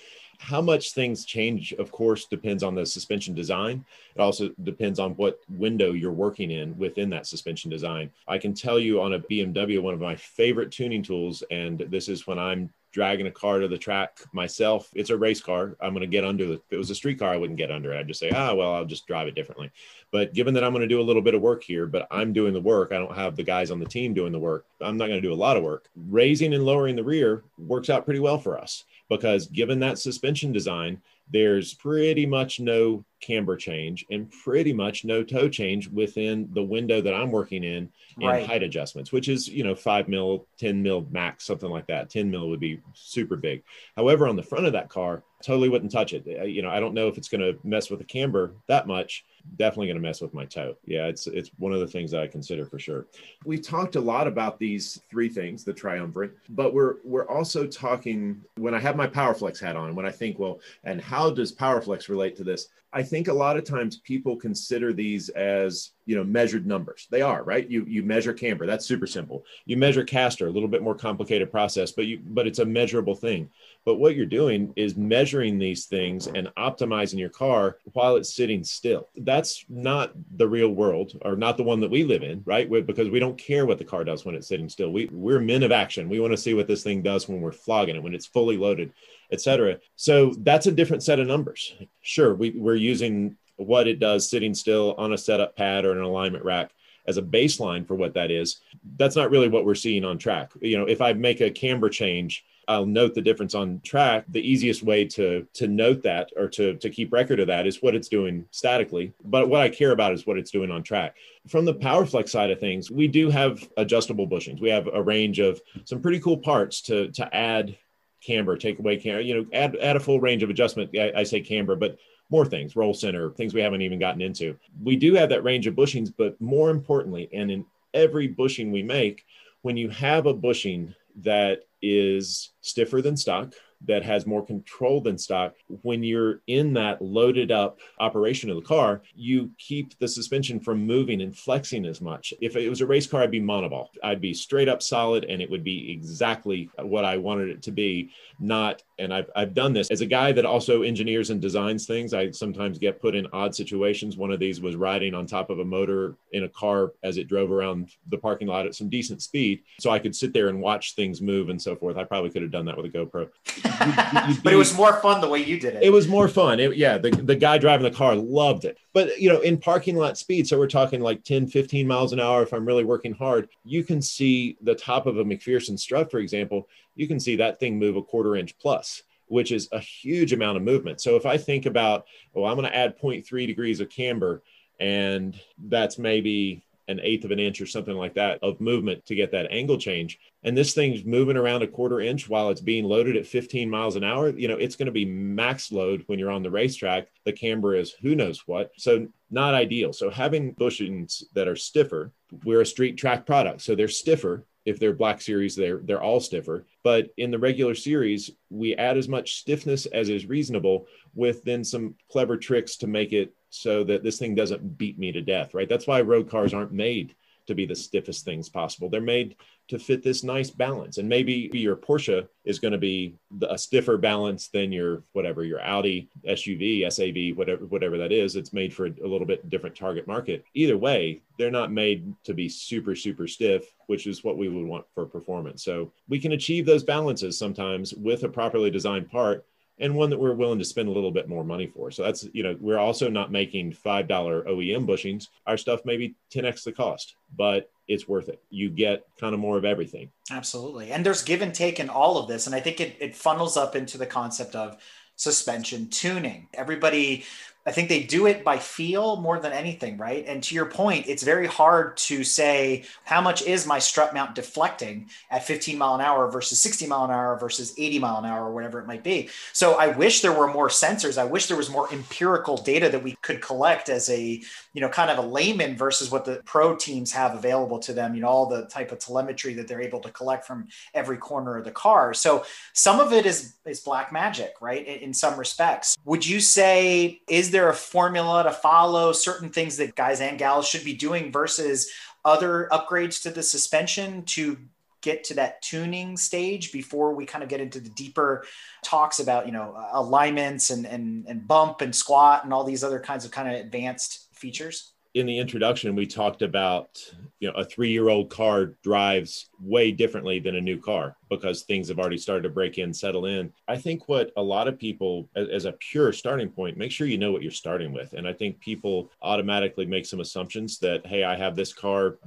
how much things change, of course, depends on the suspension design. It also depends on what window you're working in within that suspension design. I can tell you on a BMW, one of my favorite tuning tools, and this is when I'm dragging a car to the track myself. It's a race car. I'm going to get under the, if it was a street car, I wouldn't get under it. I'd just say, ah, well, I'll just drive it differently. But given that I'm going to do a little bit of work here, but I'm doing the work, I don't have the guys on the team doing the work. I'm not going to do a lot of work. Raising and lowering the rear works out pretty well for us because given that suspension design, there's pretty much no camber change and pretty much no toe change within the window that I'm working in in right. height adjustments, which is, you know, five mil, 10 mil max, something like that. 10 mil would be super big. However, on the front of that car, totally wouldn't touch it. You know, I don't know if it's going to mess with the camber that much, definitely going to mess with my toe. Yeah, it's it's one of the things that I consider for sure. We talked a lot about these three things, the triumvirate, but we're we're also talking when I have my PowerFlex hat on, when I think, well, and how does PowerFlex relate to this? I think a lot of times people consider these as you know measured numbers. They are right. You you measure camber. That's super simple. You measure caster, a little bit more complicated process, but you but it's a measurable thing. But what you're doing is measuring these things and optimizing your car while it's sitting still. That's not the real world or not the one that we live in, right? Because we don't care what the car does when it's sitting still. We, we're men of action. We want to see what this thing does when we're flogging it, when it's fully loaded, etc. So that's a different set of numbers. Sure, we, we're using what it does sitting still on a setup pad or an alignment rack as a baseline for what that is. That's not really what we're seeing on track. You know, if I make a camber change, I'll note the difference on track. The easiest way to to note that or to to keep record of that is what it's doing statically. But what I care about is what it's doing on track. From the PowerFlex side of things, we do have adjustable bushings. We have a range of some pretty cool parts to to add camber, take away camber, you know, add add a full range of adjustment. I, I say camber, but more things, roll center, things we haven't even gotten into. We do have that range of bushings, but more importantly, and in every bushing we make, when you have a bushing that is stiffer than stock, that has more control than stock. When you're in that loaded up operation of the car, you keep the suspension from moving and flexing as much. If it was a race car, I'd be monoball. I'd be straight up solid and it would be exactly what I wanted it to be, not and I've, I've done this as a guy that also engineers and designs things. I sometimes get put in odd situations. One of these was riding on top of a motor in a car as it drove around the parking lot at some decent speed. So I could sit there and watch things move and so forth. I probably could have done that with a GoPro. You'd, (laughs) you'd but it was more fun the way you did it. It was more fun. It, yeah. The, the guy driving the car loved it. But, you know, in parking lot speed, so we're talking like 10, 15 miles an hour if I'm really working hard, you can see the top of a MacPherson strut, for example, you can see that thing move a quarter inch plus which is a huge amount of movement. So if I think about, well, I'm going to add 0.3 degrees of camber, and that's maybe an eighth of an inch or something like that of movement to get that angle change. And this thing's moving around a quarter inch while it's being loaded at 15 miles an hour. You know, it's going to be max load when you're on the racetrack. The camber is who knows what. So, not ideal. So, having bushings that are stiffer, we're a street track product. So, they're stiffer if they're black series they're they're all stiffer. But in the regular series we add as much stiffness as is reasonable with then some clever tricks to make it so that this thing doesn't beat me to death right? That's why road cars aren't made to be the stiffest things possible. They're made to fit this nice balance. And maybe your Porsche is going to be a stiffer balance than your whatever your Audi SUV, SAV, whatever whatever that is. It's made for a little bit different target market. Either way, they're not made to be super super stiff, which is what we would want for performance. So we can achieve those balances sometimes with a properly designed part and one that we're willing to spend a little bit more money for. So that's, you know, we're also not making $5 OEM bushings. Our stuff maybe 10x the cost, but it's worth it. You get kind of more of everything. Absolutely. And there's give and take in all of this. And I think it, it funnels up into the concept of suspension tuning. Everybody I think they do it by feel more than anything, right? And to your point, it's very hard to say how much is my strut mount deflecting at 15 mile an hour versus 60 mile an hour versus 80 mile an hour or whatever it might be. So I wish there were more sensors. I wish there was more empirical data that we could collect as a, you know, kind of a layman versus what the pro teams have available to them, you know, all the type of telemetry that they're able to collect from every corner of the car. So some of it is is black magic, right? In, some respects. Would you say is is there a formula to follow certain things that guys and gals should be doing versus other upgrades to the suspension to get to that tuning stage before we kind of get into the deeper talks about you know alignments and and, and bump and squat and all these other kinds of kind of advanced features in the introduction we talked about you know a three year old car drives way differently than a new car because things have already started to break in settle in. I think what a lot of people as, a pure starting point make sure you know what you're starting with. And i think people automatically make some assumptions that hey i have this car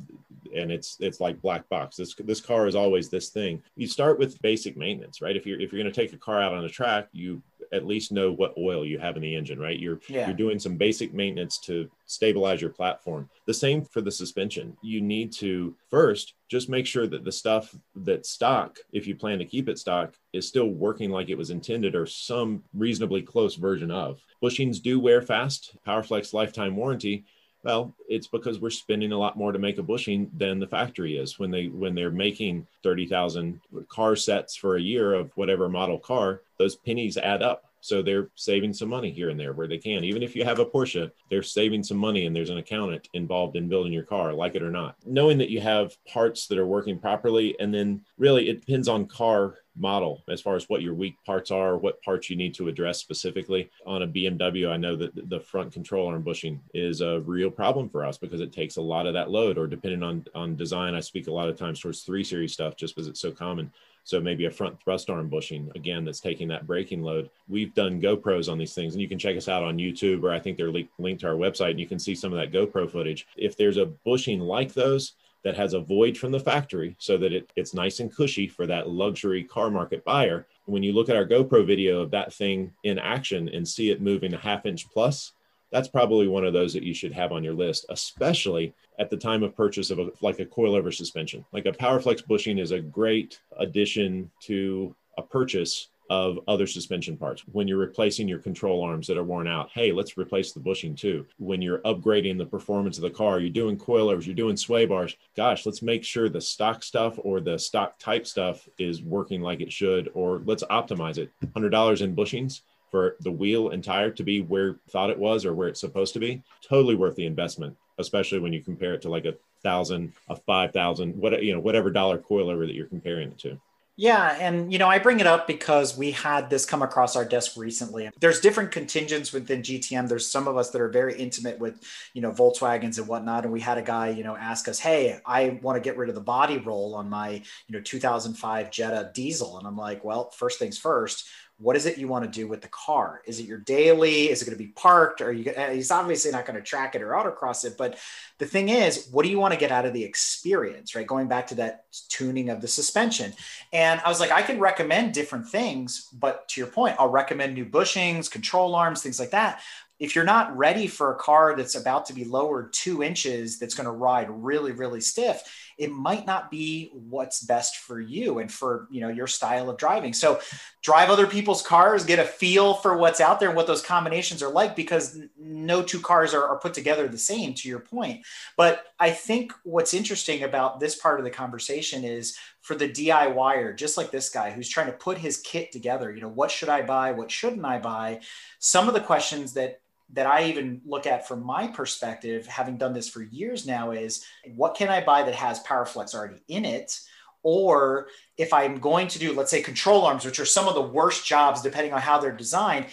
and it's it's like black box. This this car is always this thing. You start with basic maintenance right? If you're if you're going to take a car out on a track you at least know what oil you have in the engine, right? You're yeah. you're doing some basic maintenance to stabilize your platform. The same for the suspension. You need to first just make sure that the stuff that's stock, if you plan to keep it stock, is still working like it was intended or some reasonably close version of. Bushings do wear fast. Powerflex lifetime warranty well, it's because we're spending a lot more to make a bushing than the factory is when they when they're making 30,000 car sets for a year of whatever model car, those pennies add up. So they're saving some money here and there where they can. Even if you have a Porsche, they're saving some money and there's an accountant involved in building your car, like it or not. Knowing that you have parts that are working properly, and then really it depends on car model as far as what your weak parts are, what parts you need to address specifically. On a BMW, I know that the front control arm bushing is a real problem for us because it takes a lot of that load, or depending on on design, I speak a lot of times towards three series stuff just because it's so common so maybe a front thrust arm bushing again that's taking that braking load. We've done GoPros on these things, and you can check us out on YouTube, or I think they're linked to our website, and you can see some of that GoPro footage. If there's a bushing like those that has a void from the factory, so that it, it's nice and cushy for that luxury car market buyer, when you look at our GoPro video of that thing in action and see it moving a half inch plus, that's probably one of those that you should have on your list, especially at the time of purchase of a, like a coilover suspension. Like a PowerFlex bushing is a great addition to a purchase of other suspension parts. When you're replacing your control arms that are worn out, hey, let's replace the bushing too. When you're upgrading the performance of the car, you're doing coilovers, you're doing sway bars. Gosh, let's make sure the stock stuff or the stock type stuff is working like it should, or let's optimize it. $100 in bushings for the wheel and tire to be where thought it was or where it's supposed to be. Totally worth the investment, especially when you compare it to like a thousand, a five thousand, what you know, whatever dollar coilover that you're comparing it to. Yeah, and you know, I bring it up because we had this come across our desk recently. There's different contingents within GTM. There's some of us that are very intimate with, you know, Volkswagens and whatnot. And we had a guy, you know, ask us, "Hey, I want to get rid of the body roll on my, you know, 2005 Jetta diesel." And I'm like, "Well, first things first what is it you want to do with the car? Is it your daily? Is it going to be parked? Are you? Eh, he's obviously not going to track it or autocross it. But the thing is, what do you want to get out of the experience? Right, going back to that tuning of the suspension. And I was like, I can recommend different things, but to your point, I'll recommend new bushings, control arms, things like that if you're not ready for a car that's about to be lowered two inches that's going to ride really really stiff it might not be what's best for you and for you know your style of driving so drive other people's cars get a feel for what's out there and what those combinations are like because no two cars are, are put together the same to your point but i think what's interesting about this part of the conversation is for the DIYer, just like this guy who's trying to put his kit together, you know, what should I buy? What shouldn't I buy? Some of the questions that that I even look at from my perspective, having done this for years now, is what can I buy that has PowerFlex already in it? Or if I'm going to do, let's say, control arms, which are some of the worst jobs depending on how they're designed,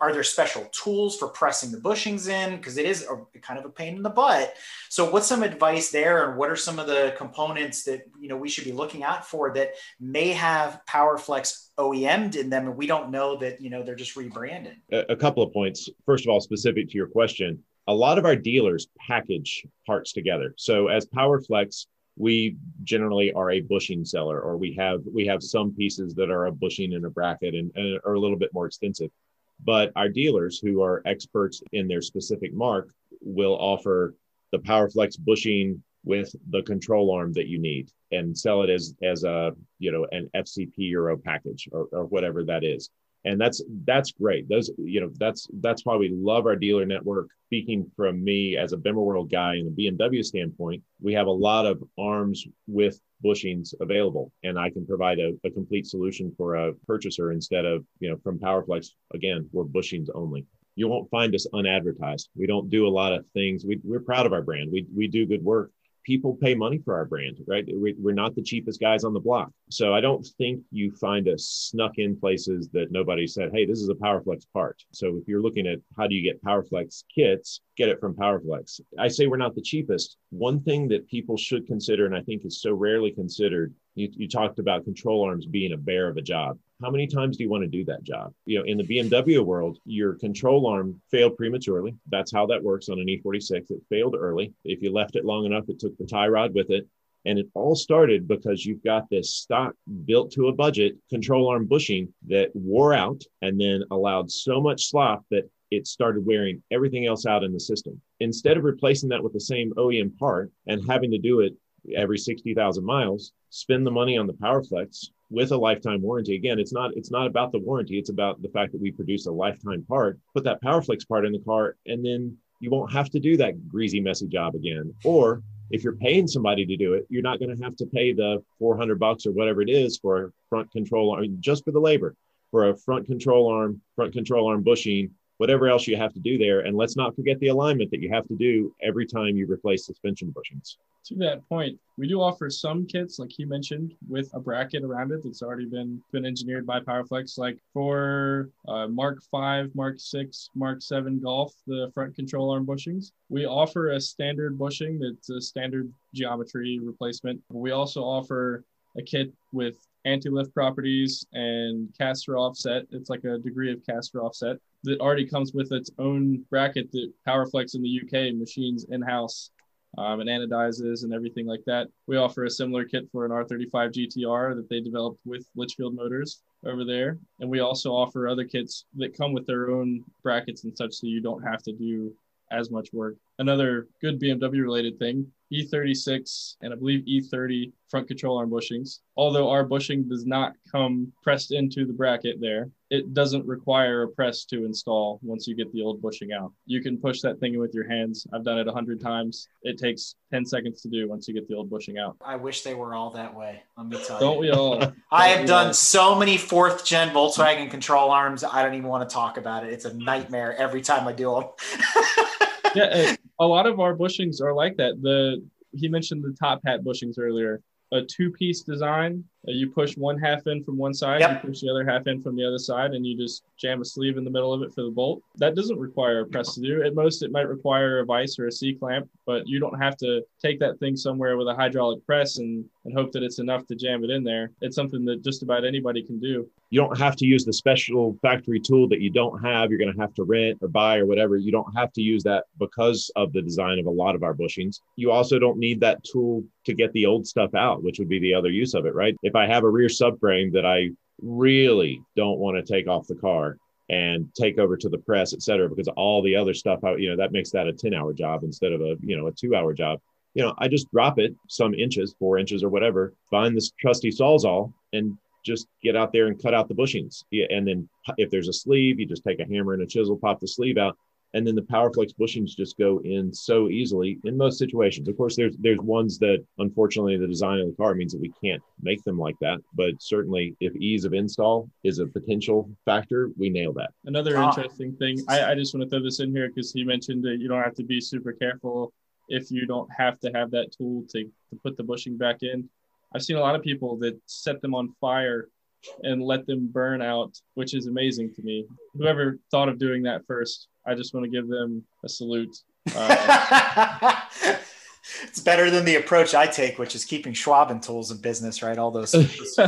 are there special tools for pressing the bushings in? Because it is a, kind of a pain in the butt. So, what's some advice there, and what are some of the components that you know we should be looking out for that may have PowerFlex OEM'd in them, and we don't know that you know they're just rebranded? A, couple of points. First of all, specific to your question, a lot of our dealers package parts together. So, as PowerFlex, we generally are a bushing seller or we have we have some pieces that are a bushing and a bracket and, and are a little bit more extensive but our dealers who are experts in their specific marque will offer the PowerFlex bushing with the control arm that you need and sell it as as a you know an FCP Euro package or, or whatever that is and that's that's great. Those you know that's that's why we love our dealer network. Speaking from me as a World guy and a bmw standpoint we have a lot of arms with bushings available and i can provide a, a complete solution for a purchaser instead of you know from powerflex again we're bushings only. You won't find us unadvertised. We don't do a lot of things. We, we're proud of our brand. We, we do good work people pay money for our brand, right? We're not the cheapest guys on the block. So I don't think you find us snuck in places that nobody said, hey, this is a PowerFlex part. So if you're looking at how do you get PowerFlex kits, get it from PowerFlex. I say we're not the cheapest. One thing that people should consider, and I think is so rarely considered, you, you talked about control arms being a bear of a job how many times do you want to do that job? You know, in the BMW world, your control arm failed prematurely. That's how that works on an E46. It failed early. If you left it long enough, it took the tie rod with it. And it all started because you've got this stock built to a budget control arm bushing that wore out and then allowed so much slop that it started wearing everything else out in the system. Instead of replacing that with the same OEM part and having to do it every 60,000 miles, spend the money on the PowerFlex with a lifetime warranty. Again, it's not it's not about the warranty. It's about the fact that we produce a lifetime part. Put that PowerFlex part in the car, and then you won't have to do that greasy, messy job again. Or if you're paying somebody to do it, you're not going to have to pay the 400 bucks or whatever it is for a front control arm, just for the labor, for a front control arm, front control arm bushing, whatever else you have to do there. And let's not forget the alignment that you have to do every time you replace suspension bushings. To that point, we do offer some kits, like he mentioned, with a bracket around it that's already been been engineered by PowerFlex. Like for uh, Mark Five, Mark Six, Mark Seven Golf, the front control arm bushings, we offer a standard bushing that's a standard geometry replacement. We also offer a kit with anti-lift properties and caster offset. It's like a degree of caster offset that already comes with its own bracket that PowerFlex in the UK machines in-house um, and anodizes and everything like that. We offer a similar kit for an R35 GTR that they developed with Litchfield Motors over there. And we also offer other kits that come with their own brackets and such so you don't have to do as much work. Another good BMW related thing E36 and I believe E30 front control arm bushings. Although our bushing does not come pressed into the bracket there, it doesn't require a press to install once you get the old bushing out. You can push that thing with your hands. I've done it a hundred times. It takes 10 seconds to do once you get the old bushing out. I wish they were all that way. Let me tell Don't you. we all? (laughs) I have done all? so many fourth gen Volkswagen control arms. I don't even want to talk about it. It's a nightmare every time I do them. yeah, (laughs) a lot of our bushings are like that. The he mentioned the top hat bushings earlier. A two-piece design. uh, You push one half in from one side, Yep. you push the other half in from the other side, and you just jam a sleeve in the middle of it for the bolt. That doesn't require a press to do. At most, it might require a vise or a C clamp, but you don't have to take that thing somewhere with a hydraulic press and, and hope that it's enough to jam it in there. It's something that just about anybody can do. You don't have to use the special factory tool that you don't have. You're going to have to rent or buy or whatever. You don't have to use that because of the design of a lot of our bushings. You also don't need that tool to get the old stuff out which would be the other use of it right? If i have a rear subframe that i really don't want to take off the car and take over to the press et cetera because all the other stuff out you know that makes that a 10 hour job instead of a you know a two hour job. You know i just drop it some inches four inches or whatever find this trusty sawzall and just get out there and cut out the bushings. And then if there's a sleeve, you just take a hammer and a chisel, pop the sleeve out, and then the PowerFlex bushings just go in so easily in most situations. Of course, there's there's ones that unfortunately the design of the car means that we can't make them like that. But certainly, if ease of install is a potential factor, we nail that. Another Ah. interesting thing, I, I just want to throw this in here because he mentioned that you don't have to be super careful if you don't have to have that tool to, to put the bushing back in. I've seen a lot of people that set them on fire and let them burn out, which is amazing to me. Whoever thought of doing that first, I just want to give them a salute. Uh, (laughs) it's better than the approach I take, which is keeping Schwaben tools in business, right? All those. (laughs)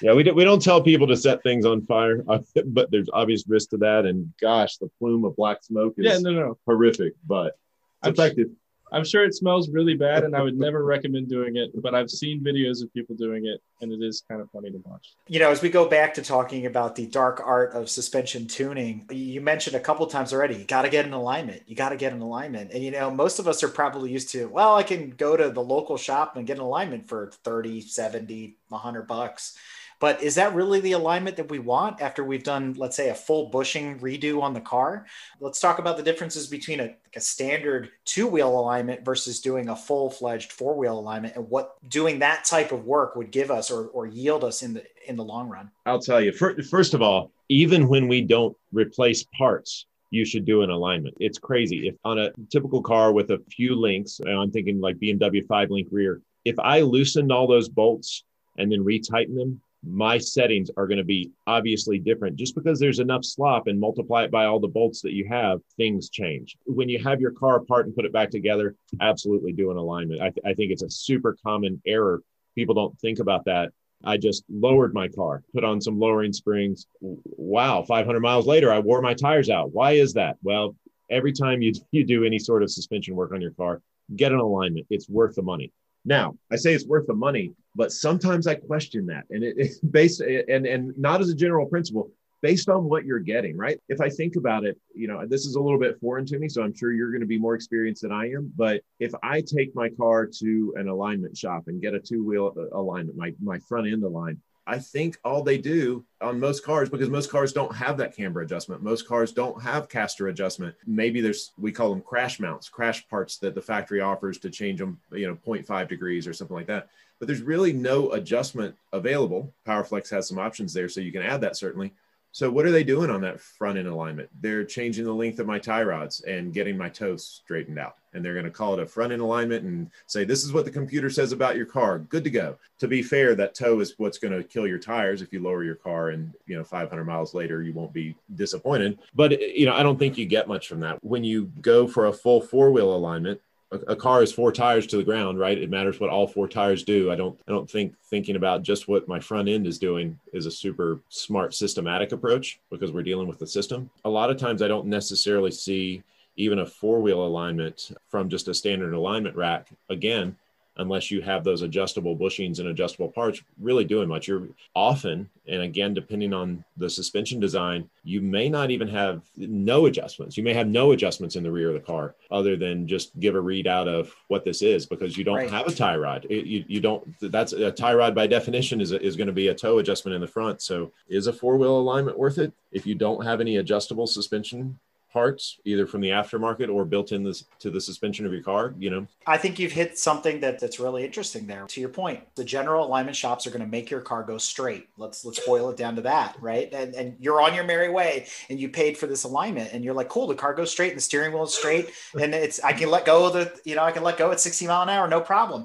yeah, we don't, we don't tell people to set things on fire, (laughs) but there's obvious risk to that. And gosh, the plume of black smoke is yeah, no, no. horrific, but it's I'm effective. I'm sure it smells really bad, and I would never recommend doing it. But I've seen videos of people doing it, and it is kind of funny to watch. you know, as we go back to talking about the dark art of suspension tuning, you mentioned a couple times already, you got to get an alignment. You got to get an alignment. And, you know, most of us are probably used to, well, I can go to the local shop and get an alignment for 30, 70, 100 bucks. But is that really the alignment that we want after we've done, let's say, a full bushing redo on the car? Let's talk about the differences between a, like a standard two wheel alignment versus doing a full fledged four wheel alignment and what doing that type of work would give us or, or yield us in the in the long run. I'll tell you. First of all, even when we don't replace parts, you should do an alignment. It's crazy. If on a typical car with a few links, I'm thinking like BMW five link rear, if I loosened all those bolts and then retighten them, my settings are going to be obviously different. Just because there's enough slop and multiply it by all the bolts that you have, things change. When you have your car apart and put it back together, absolutely do an alignment. I, th- I think it's a super common error. People don't think about that. I just lowered my car, put on some lowering springs. Wow, 500 miles later, I wore my tires out. Why is that? Well, every time you, you do any sort of suspension work on your car, get an alignment. It's worth the money. Now, I say it's worth the money, but sometimes I question that, and it, (laughs) it's based and and not as a general principle, based on what you're getting, right? If I think about it, you know, this is a little bit foreign to me, so I'm sure you're going to be more experienced than I am. But if I take my car to an alignment shop and get a two wheel alignment, my my front end aligned, I think all they do on most cars, because most cars don't have that camber adjustment, most cars don't have caster adjustment. Maybe there's, we call them crash mounts, crash parts that the factory offers to change them, you know, 0.5 degrees or something like that. But there's really no adjustment available. PowerFlex has some options there, so you can add that certainly. So what are they doing on that front end alignment? They're changing the length of my tie rods and getting my toes straightened out. And they're going to call it a front end alignment and say, this is what the computer says about your car. Good to go. To be fair, that toe is what's going to kill your tires if you lower your car and, you know, 500 miles later, you won't be disappointed. But, you know, I don't think you get much from that. When you go for a full four wheel alignment, a, car is four tires to the ground, right? It matters what all four tires do. I don't I don't think thinking about just what my front end is doing is a super smart systematic approach because we're dealing with the system. A lot of times I don't necessarily see even a four wheel alignment from just a standard alignment rack. Again, unless you have those adjustable bushings and adjustable parts really doing much. You're often, and again, depending on the suspension design, you may not even have no adjustments. You may have no adjustments in the rear of the car other than just give a readout of what this is because you don't right. have a tie rod. It, you, you don't, that's a tie rod by definition is, is going to be a toe adjustment in the front. So is a four wheel alignment worth it? If you don't have any adjustable suspension parts either from the aftermarket or built in this to the suspension of your car you know? I think you've hit something that that's really interesting there. To your point the general alignment shops are going to make your car go straight. Let's let's boil it down to that right? And, and you're on your merry way and you paid for this alignment and you're like cool the car goes straight and the steering wheel is straight and it's i can let go of the you know i can let go at 60 mile an hour no problem.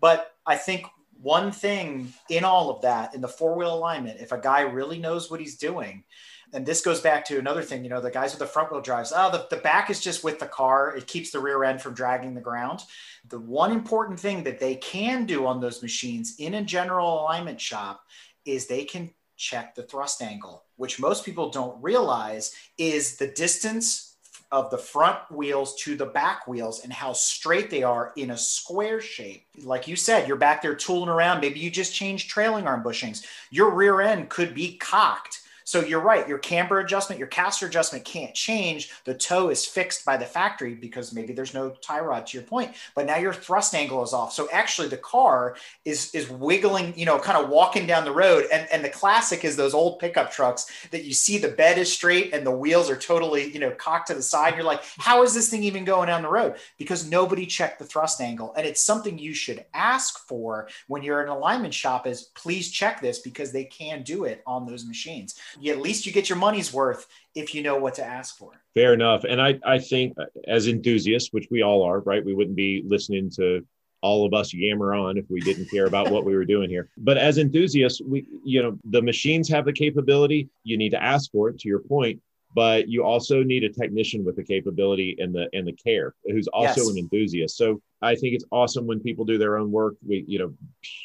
But i think one thing in all of that in the four wheel alignment if a guy really knows what he's doing and this goes back to another thing, you know, the guys with the front wheel drives, oh, the, the back is just with the car. It keeps the rear end from dragging the ground. The one important thing that they can do on those machines in a general alignment shop is they can check the thrust angle, which most people don't realize is the distance of the front wheels to the back wheels and how straight they are in a square shape. Like you said, you're back there tooling around. Maybe you just changed trailing arm bushings. Your rear end could be cocked so you're right. Your camber adjustment, your caster adjustment can't change. The toe is fixed by the factory because maybe there's no tie rod to your point. But now your thrust angle is off. So actually the car is is wiggling, you know, kind of walking down the road. And, and the classic is those old pickup trucks that you see the bed is straight and the wheels are totally, you know, cocked to the side. You're like, how is this thing even going down the road? Because nobody checked the thrust angle. And it's something you should ask for when you're in an alignment shop is please check this because they can do it on those machines at least you get your money's worth if you know what to ask for. Fair enough. And I, I think uh, as enthusiasts, which we all are, right? We wouldn't be listening to all of us yammer on if we didn't care about what we were doing here. But as enthusiasts, we, you know, the machines have the capability. You need to ask for it to your point but you also need a technician with the capability and the and the care who's also yes. an enthusiast so i think it's awesome when people do their own work. We you know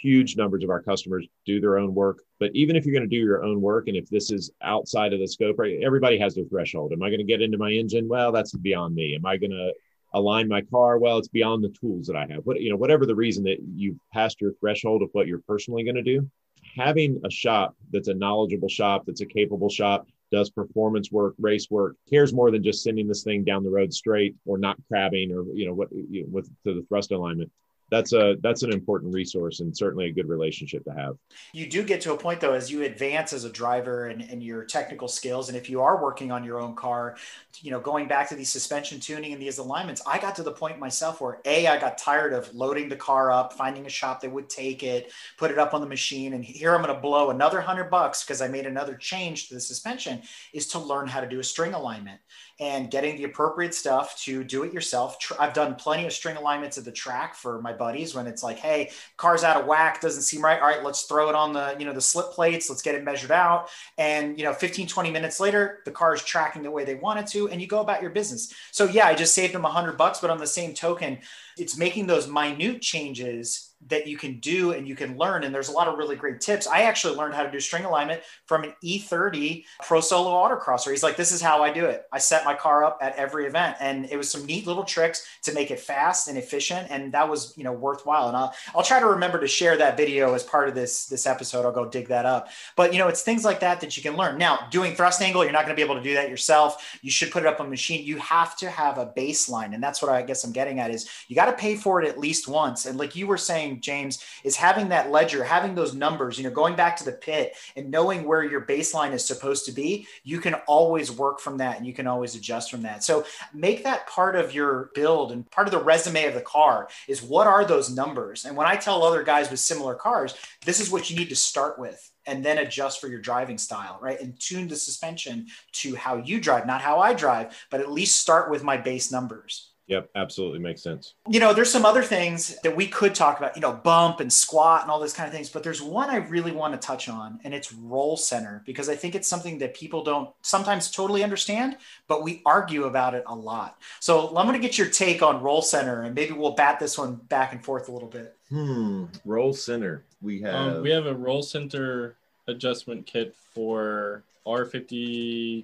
huge numbers of our customers do their own work. But even if you're going to do your own work and if this is outside of the scope right everybody has their threshold. Am i going to get into my engine? Well that's beyond me. Am i going to align my car? Well it's beyond the tools that i have. What you know whatever the reason that you've passed your threshold of what you're personally going to do having a shop that's a knowledgeable shop that's a capable shop does performance work, race work, cares more than just sending this thing down the road straight or not crabbing or you know what you know, with to the thrust alignment that's a that's an important resource and certainly a good relationship to have. You do get to a point though as you advance as a driver and, and your technical skills and if you are working on your own car you know going back to these suspension tuning and these alignments i got to the point myself where a i got tired of loading the car up finding a shop that would take it put it up on the machine and here i'm going to blow another hundred bucks because i made another change to the suspension is to learn how to do a string alignment and getting the appropriate stuff to do it yourself. I've done plenty of string alignments at the track for my buddies when it's like, hey, car's out of whack, doesn't seem right. All right, let's throw it on the, you know, the slip plates, let's get it measured out. And, you know, 15, 20 minutes later, the car is tracking the way they want it to, and you go about your business. So yeah, I just saved them a hundred bucks, but on the same token, it's making those minute changes that you can do and you can learn. And there's a lot of really great tips. I actually learned how to do string alignment from an E30 Pro Solo autocrosser. He's like, this is how I do it. I set my car up at every event. And it was some neat little tricks to make it fast and efficient. And that was, you know, worthwhile. And I'll, I'll try to remember to share that video as part of this, this episode. I'll go dig that up. But, you know, it's things like that that you can learn. Now, doing thrust angle, you're not going to be able to do that yourself. You should put it up on a machine. You have to have a baseline. And that's what I guess I'm getting at is you got to pay for it at least once. And like you were saying, James, is having that ledger, having those numbers, you know, going back to the pit and knowing where your baseline is supposed to be, you can always work from that and you can always adjust from that. So make that part of your build and part of the resume of the car is what are those numbers? And when I tell other guys with similar cars, this is what you need to start with and then adjust for your driving style, right? And tune the suspension to how you drive, not how I drive, but at least start with my base numbers. Yep, absolutely makes sense. You know, there's some other things that we could talk about, you know, bump and squat and all those kind of things, but there's one I really want to touch on, and it's roll center because I think it's something that people don't sometimes totally understand, but we argue about it a lot. So I'm going to get your take on roll center, and maybe we'll bat this one back and forth a little bit. Hmm, roll center. We um, have um, we have a roll center adjustment kit for R53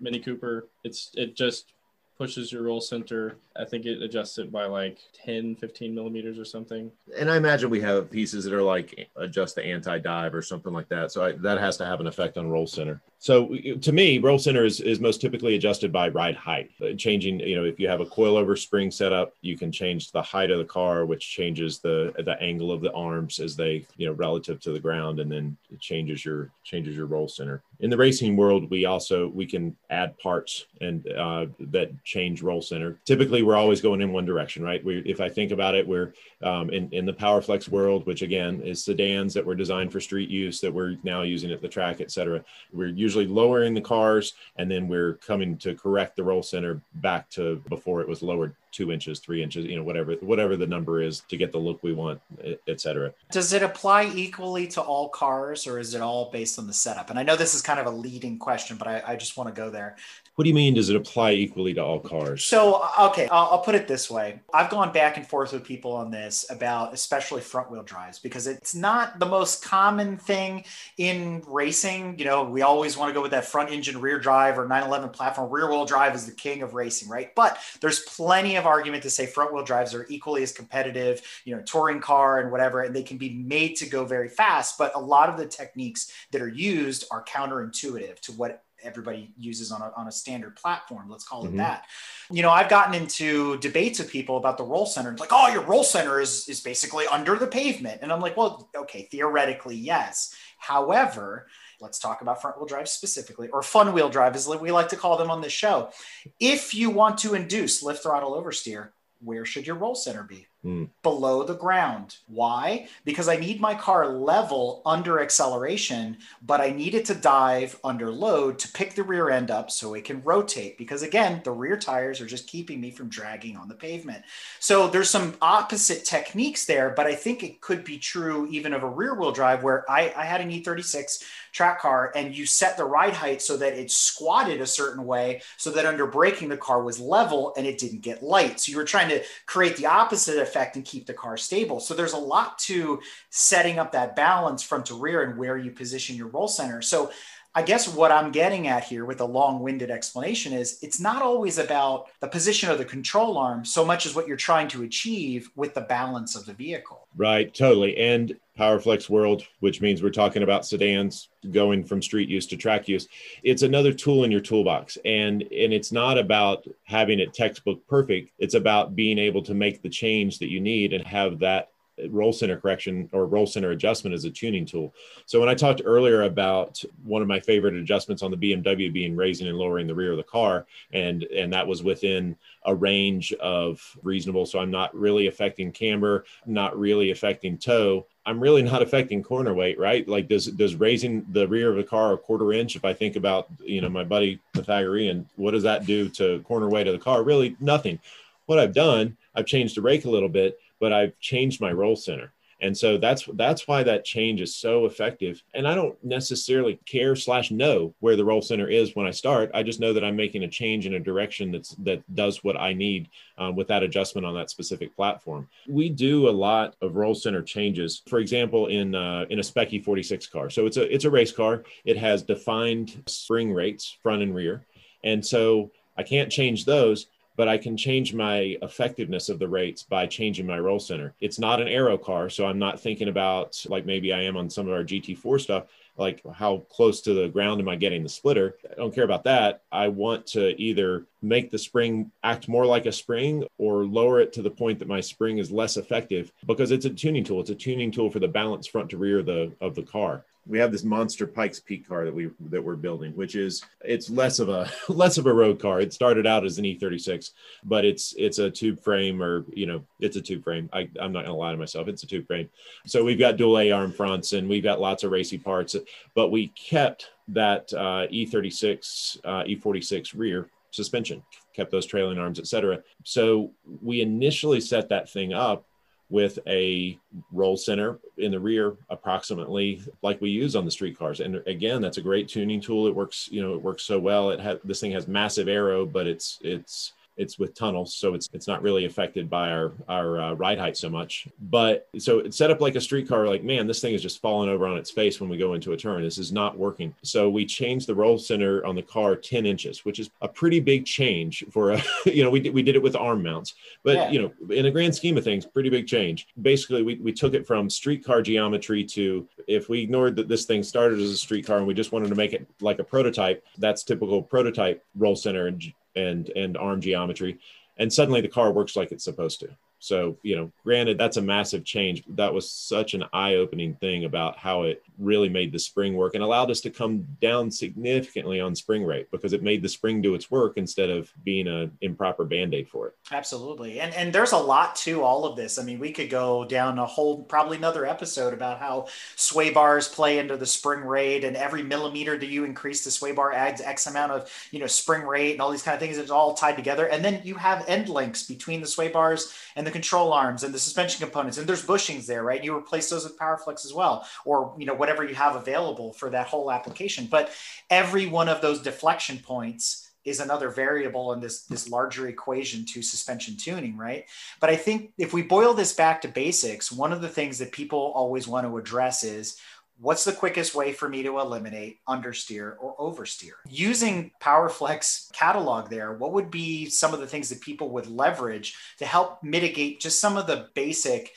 Mini Cooper. It's it just pushes your roll center. I think it adjusts it by like 10, 15 millimeters or something. And I imagine we have pieces that are like adjust the anti-dive or something like that. So I, that has to have an effect on roll center. So to me, roll center is, is most typically adjusted by ride height. Changing, you know, if you have a coilover spring setup, you can change the height of the car, which changes the the angle of the arms as they, you know, relative to the ground, and then it changes your changes your roll center. In the racing world, we also we can add parts and uh, that change roll center. Typically, we're always going in one direction, right? We, if I think about it, we're um, in in the PowerFlex world, which again is sedans that were designed for street use that we're now using at the track, et cetera. We're usually lowering the cars, and then we're coming to correct the roll center back to before it was lowered two inches, three inches, you know, whatever whatever the number is to get the look we want, et cetera. Does it apply equally to all cars, or is it all based on the setup? And I know this is kind of a leading question, but I, I just want to go there. What do you mean? Does it apply equally to all cars? So, uh, okay, I'll, I'll, put it this way. I've gone back and forth with people on this about especially front wheel drives because it's not the most common thing in racing. You know, we always want to go with that front engine rear drive or 911 platform. Rear wheel drive is the king of racing, right? But there's plenty of argument to say front wheel drives are equally as competitive, you know, touring car and whatever, and they can be made to go very fast. But a lot of the techniques that are used are counterintuitive to what everybody uses on a, on a standard platform let's call it mm-hmm. that. You know i've gotten into debates with people about the roll center it's like oh your roll center is is basically under the pavement. And i'm like well okay theoretically yes. However let's talk about front wheel drive specifically or fun wheel drive as we like to call them on this show. If you want to induce lift throttle oversteer where should your roll center be mm. below the ground. Why? Because I need my car level under acceleration, but I need it to dive under load to pick the rear end up so it can rotate. Because again, the rear tires are just keeping me from dragging on the pavement. So there's some opposite techniques there, but I think it could be true even of a rear wheel drive where I, I had an E36 track car and you set the ride height so that it squatted a certain way so that under braking the car was level and it didn't get light. So you were trying to create the opposite effect and keep the car stable. So there's a lot to setting up that balance front to rear and where you position your roll center. So I guess what I'm getting at here with a long winded explanation is it's not always about the position of the control arm so much as what you're trying to achieve with the balance of the vehicle. Right, totally. And PowerFlex world, which means we're talking about sedans going from street use to track use. It's another tool in your toolbox. And, and it's not about having it textbook perfect. It's about being able to make the change that you need and have that roll center correction or roll center adjustment as a tuning tool. So when I talked earlier about one of my favorite adjustments on the BMW being raising and lowering the rear of the car, and and that was within a range of reasonable. So I'm not really affecting camber, not really affecting toe. I'm really not affecting corner weight, right? Like does does raising the rear of the car a quarter inch? If I think about you know my buddy Pythagorean, what does that do to corner weight of the car? Really nothing. What I've done, I've changed the rake a little bit, but I've changed my roll center. And so that's that's why that change is so effective. And I don't necessarily care slash know where the roll center is when I start. I just know that I'm making a change in a direction that's that does what I need um, with that adjustment on that specific platform. We do a lot of roll center changes. For example, in uh, in a Spec E46 car. So it's a it's a race car. It has defined spring rates front and rear, and so I can't change those but I can change my effectiveness of the rates by changing my roll center. It's not an aero car, so I'm not thinking about like maybe I am on some of our GT4 stuff, like how close to the ground am I getting the splitter? I don't care about that. I want to either make the spring act more like a spring or lower it to the point that my spring is less effective because it's a tuning tool. It's a tuning tool for the balance front to rear of the of the car we have this monster Pikes Peak car that we that we're building, which is it's less of a (laughs) less of a road car. It started out as an E36, but it's it's a tube frame or you know it's a tube frame. I, I'm not gonna lie to myself, it's a tube frame. So we've got dual A arm fronts and we've got lots of racy parts, but we kept that uh, E36 uh, E46 rear suspension, kept those trailing arms, etc. So we initially set that thing up with a roll center in the rear approximately like we use on the street cars and again that's a great tuning tool. It works you know it works so well. It has this thing has massive aero but it's it's it's with tunnels, so it's it's not really affected by our our uh, ride height so much. But so it's set up like a streetcar. Like man, this thing is just falling over on its face when we go into a turn. This is not working. So we changed the roll center on the car 10 inches, which is a pretty big change for a (laughs) you know we did, we did it with arm mounts, but yeah. you know in a grand scheme of things, pretty big change. Basically, we we took it from streetcar geometry to if we ignored that this thing started as a streetcar and we just wanted to make it like a prototype, that's typical prototype roll center and and and arm geometry. And suddenly the car works like it's supposed to so, you know, granted, that's a massive change. That was such an eye opening thing about how it really made the spring work and allowed us to come down significantly on spring rate because it made the spring do its work instead of being an improper band aid for it. Absolutely. And, and there's a lot to all of this. I mean, we could go down a whole, probably another episode about how sway bars play into the spring rate and every millimeter that you increase the sway bar adds X amount of, you know, spring rate and all these kind of things. It's all tied together. And then you have end links between the sway bars and the the control arms and the suspension components and there's bushings there right? You replace those with powerflex as well or you know whatever you have available for that whole application. But every one of those deflection points is another variable in this this larger equation to suspension tuning right? But i think if we boil this back to basics one of the things that people always want to address is what's the quickest way for me to eliminate understeer or oversteer? Using PowerFlex catalog there, what would be some of the things that people would leverage to help mitigate just some of the basic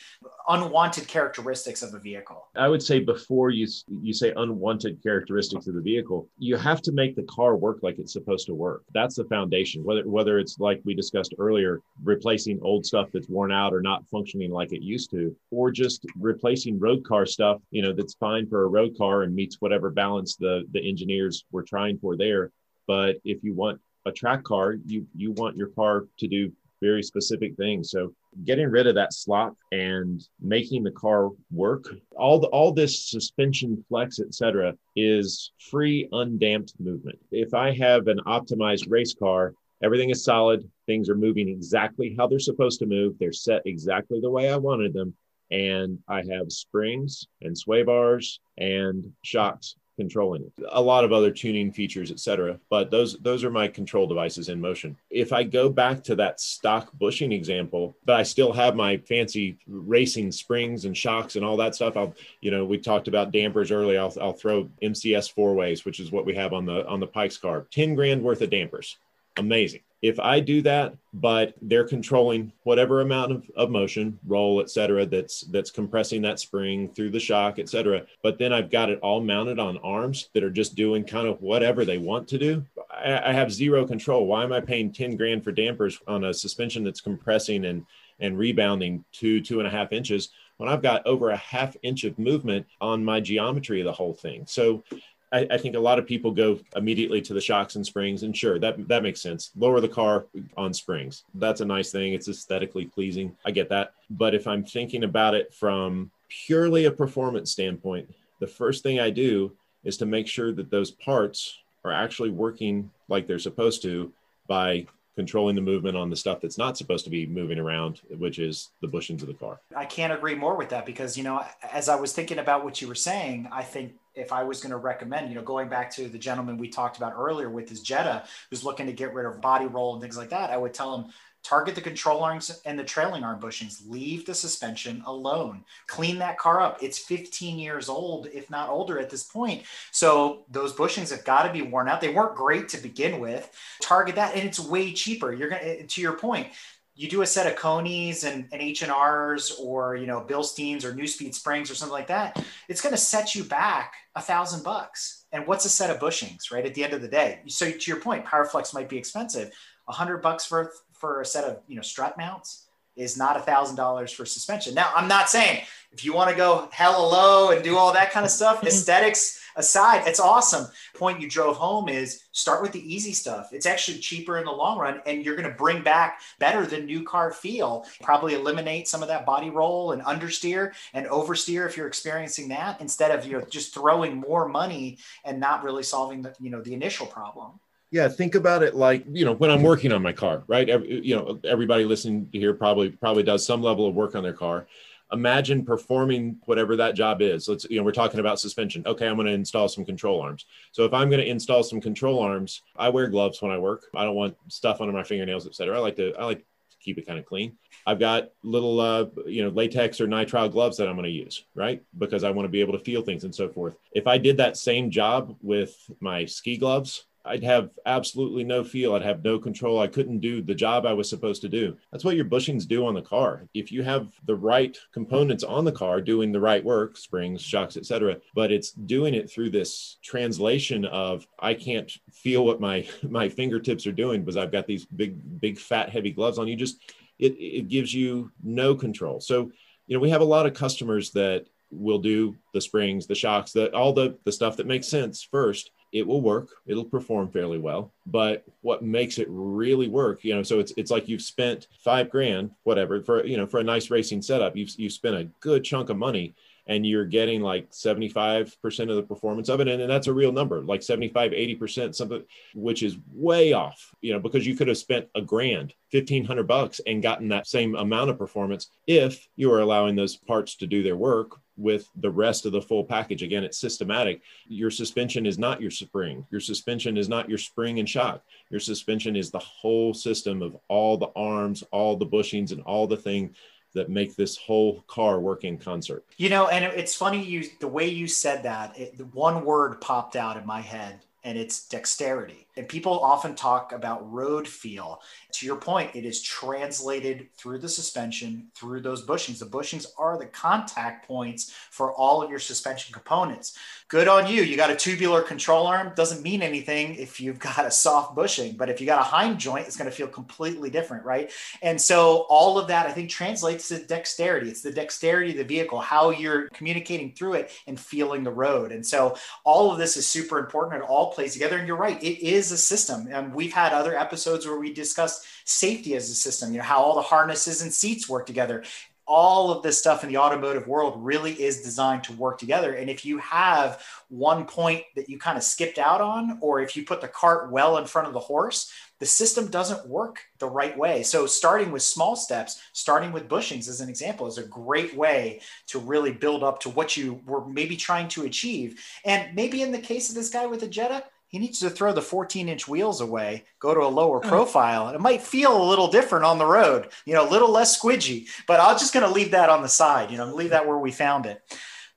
unwanted characteristics of a vehicle? I would say before you you say unwanted characteristics of the vehicle, you have to make the car work like it's supposed to work. That's the foundation. Whether whether it's like we discussed earlier, replacing old stuff that's worn out or not functioning like it used to, or just replacing road car stuff, you know, that's fine for a road car and meets whatever balance the the engineers were trying for there. But if you want a track car, you you want your car to do very specific things. So getting rid of that slot and making the car work, all the, all this suspension flex, etc., is free undamped movement. If I have an optimized race car, everything is solid, things are moving exactly how they're supposed to move, they're set exactly the way I wanted them, and I have springs and sway bars and shocks controlling it. A lot of other tuning features, etc. But those those are my control devices in motion. If I go back to that stock bushing example, but I still have my fancy racing springs and shocks and all that stuff. I'll you know we talked about dampers earlier. I'll, I'll throw MCS four ways, which is what we have on the on the Pikes car. Ten grand worth of dampers. Amazing if I do that, but they're controlling whatever amount of, of motion, roll, et cetera, that's that's compressing that spring through the shock, et cetera. But then I've got it all mounted on arms that are just doing kind of whatever they want to do. I, I have zero control. Why am I paying 10 grand for dampers on a suspension that's compressing and and rebounding two, two and a half inches when I've got over a half inch of movement on my geometry of the whole thing? So I, I, think a lot of people go immediately to the shocks and springs, and sure, that that makes sense. Lower the car on springs. That's a nice thing. It's aesthetically pleasing. I get that. But if I'm thinking about it from purely a performance standpoint, the first thing I do is to make sure that those parts are actually working like they're supposed to by controlling the movement on the stuff that's not supposed to be moving around, which is the bushings of the car. I can't agree more with that because, you know, as I was thinking about what you were saying, I think if I was going to recommend, you know, going back to the gentleman we talked about earlier with his Jetta, who's looking to get rid of body roll and things like that, I would tell him target the control arms and the trailing arm bushings. Leave the suspension alone. Clean that car up. It's 15 years old, if not older at this point. So those bushings have got to be worn out. They weren't great to begin with. Target that, and it's way cheaper. You're gonna, to your point, you do a set of Konis and, and H&Rs or, you know, Bilsteins or Neuspeed Springs or something like that, it's going to set you back a thousand bucks. And what's a set of bushings, right? At the end of the day. So to your point, PowerFlex might be expensive. A hundred bucks for, for a set of, you know, strut mounts is not a thousand dollars for suspension. Now I'm not saying if you want to go hella low and do all that kind of stuff, (laughs) aesthetics, aside, it's awesome. Point you drove home is start with the easy stuff. It's actually cheaper in the long run, and you're going to bring back better than new car feel. Probably eliminate some of that body roll and understeer and oversteer if you're experiencing that, instead of you know just throwing more money and not really solving the you know the initial problem. Yeah, think about it like you know when I'm working on my car, right? Every, you know, everybody listening here probably probably does some level of work on their car imagine performing whatever that job is. Let's, you know, we're talking about suspension. Okay, I'm going to install some control arms. So if I'm going to install some control arms, I wear gloves when I work. I don't want stuff under my fingernails, et cetera. I like to, I like to keep it kind of clean. I've got little, uh, you know, latex or nitrile gloves that I'm going to use, right? Because I want to be able to feel things and so forth. If I did that same job with my ski gloves, I'd have absolutely no feel. I'd have no control. I couldn't do the job I was supposed to do. That's what your bushings do on the car. If you have the right components on the car doing the right work, springs, shocks, etc., but it's doing it through this translation of I can't feel what my (laughs) my fingertips are doing because I've got these big big fat heavy gloves on. You just it it gives you no control. So, you know, we have a lot of customers that will do the springs, the shocks, the all the the stuff that makes sense first it will work. It'll perform fairly well. But what makes it really work you know so it's it's like you've spent five grand whatever for you know for a nice racing setup. You've, you've spent a good chunk of money and you're getting like 75% of the performance of it. And, and that's a real number like 75 80% something which is way off you know because you could have spent a grand 1500 bucks and gotten that same amount of performance if you were allowing those parts to do their work with the rest of the full package. Again, it's systematic. Your suspension is not your spring. Your suspension is not your spring and shock. Your suspension is the whole system of all the arms, all the bushings, and all the thing that make this whole car work in concert. You know, and it's funny you the way you said that. It, one word popped out in my head, and it's dexterity. And people often talk about road feel. To your point, it is translated through the suspension, through those bushings. The bushings are the contact points for all of your suspension components. Good on you. You got a tubular control arm. Doesn't mean anything if you've got a soft bushing, but if you got a heim joint, it's going to feel completely different, right? And so all of that, I think, translates to dexterity. It's the dexterity of the vehicle, how you're communicating through it and feeling the road. And so all of this is super important. It all plays together. And you're right, it is is a system. And we've had other episodes where we discussed safety as a system, you know, how all the harnesses and seats work together. All of this stuff in the automotive world really is designed to work together. And if you have one point that you kind of skipped out on, or if you put the cart well in front of the horse, the system doesn't work the right way. So, starting with small steps, starting with bushings as an example, is a great way to really build up to what you were maybe trying to achieve. And maybe in the case of this guy with the Jetta, he needs to throw the 14 inch wheels away, go to a lower oh. profile. It might feel a little different on the road, you know, a little less squidgy, but I'm just going to leave that on the side, you know, leave that where we found it.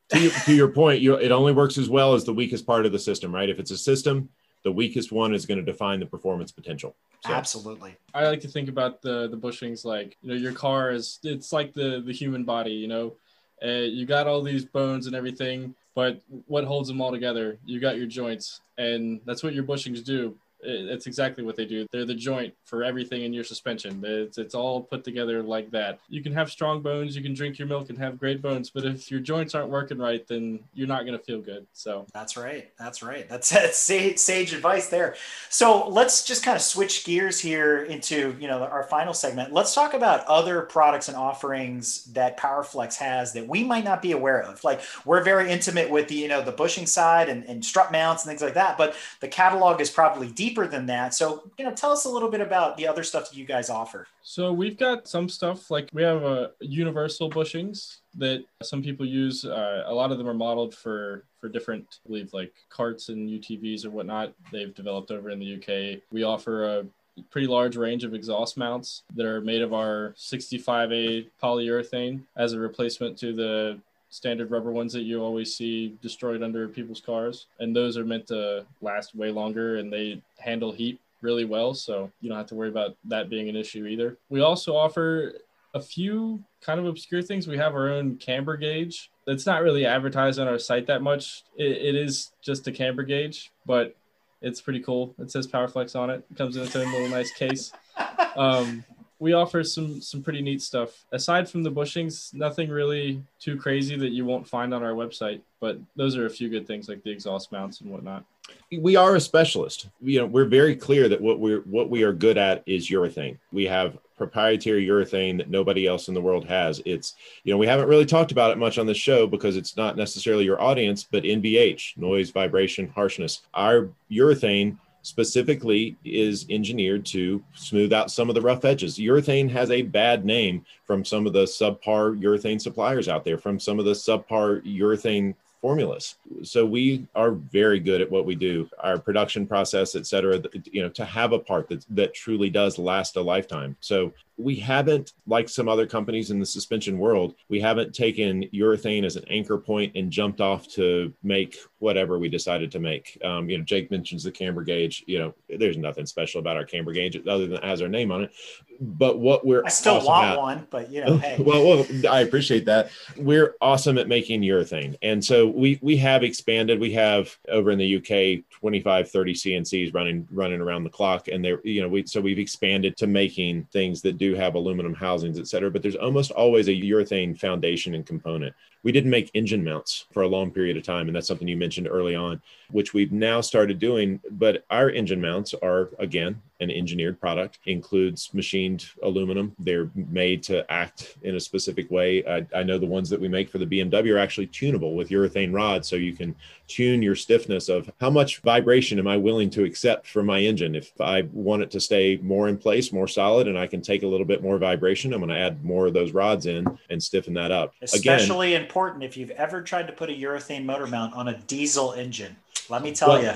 to, your, to your point, you, it only works as well as the weakest part of the system, right? If it's a system, the weakest one is going to define the performance potential. So. Absolutely. I like to think about the the bushings like you know your car is it's like the the human body. You know, uh, you got all these bones and everything, but what holds them all together? You got your joints, and that's what your bushings do it's exactly what they do. They're the joint for everything in your suspension. It's, it's all put together like that. You can have strong bones, you can drink your milk and have great bones, but if your joints aren't working right, then you're not going to feel good. So that's right. That's right. That's, (laughs) that's sage, sage advice there. So let's just kind of switch gears here into you know our final segment. Let's talk about other products and offerings that PowerFlex has that we might not be aware of. Like we're very intimate with the you know the bushing side and, and strut mounts and things like that, but the catalog is probably deep deeper than that. So, you know, tell us a little bit about the other stuff that you guys offer. So, we've got some stuff like we have a uh, universal bushings that some people use. Uh, a lot of them are modeled for for different, I believe, like carts and UTVs or whatnot. They've developed over in the UK. We offer a pretty large range of exhaust mounts that are made of our 65A polyurethane as a replacement to the standard rubber ones that you always see destroyed under people's cars. And those are meant to last way longer and they handle heat really well. So you don't have to worry about that being an issue either. We also offer a few kind of obscure things. We have our own camber gauge. It's not really advertised on our site that much. it, it is just a camber gauge, but it's pretty cool. It says PowerFlex on it. It comes in its own little nice case. Um, we offer some some pretty neat stuff. Aside from the bushings, nothing really too crazy that you won't find on our website. But those are a few good things like the exhaust mounts and whatnot. We are a specialist. You know, we're very clear that what we're what we are good at is urethane. We have proprietary urethane that nobody else in the world has. It's you know we haven't really talked about it much on the show because it's not necessarily your audience, but NVH, noise, vibration, harshness. Our urethane specifically is engineered to smooth out some of the rough edges. Urethane has a bad name from some of the subpar urethane suppliers out there, from some of the subpar urethane formulas. So we are very good at what we do, our production process, et cetera, you know, to have a part that, that truly does last a lifetime. So we haven't, like some other companies in the suspension world, we haven't taken urethane as an anchor point and jumped off to make whatever we decided to make. Um, you know, Jake mentions the camber gauge. You know, there's nothing special about our camber gauge other than it has our name on it. But what we're I still awesome want at- one, but you know, hey. (laughs) well, well, I appreciate that. We're awesome at making urethane. And so we we have expanded. We have over in the UK 25, 30 CNCs running running around the clock. And they're, you know, we so we've expanded to making things that do have aluminum housings, et cetera. But there's almost always a urethane foundation and component. We didn't make engine mounts for a long period of time. And that's something you mentioned early on, which we've now started doing. But our engine mounts are again an engineered product includes machined aluminum. They're made to act in a specific way. I, I, know the ones that we make for the bmw are actually tunable with urethane rods so you can tune your stiffness of how much vibration am i willing to accept from my engine. If i want it to stay more in place more solid and i can take a little bit more vibration i'm going to add more of those rods in and stiffen that up. Especially Again, important if you've ever tried to put a urethane motor mount on a diesel engine let me tell well, you.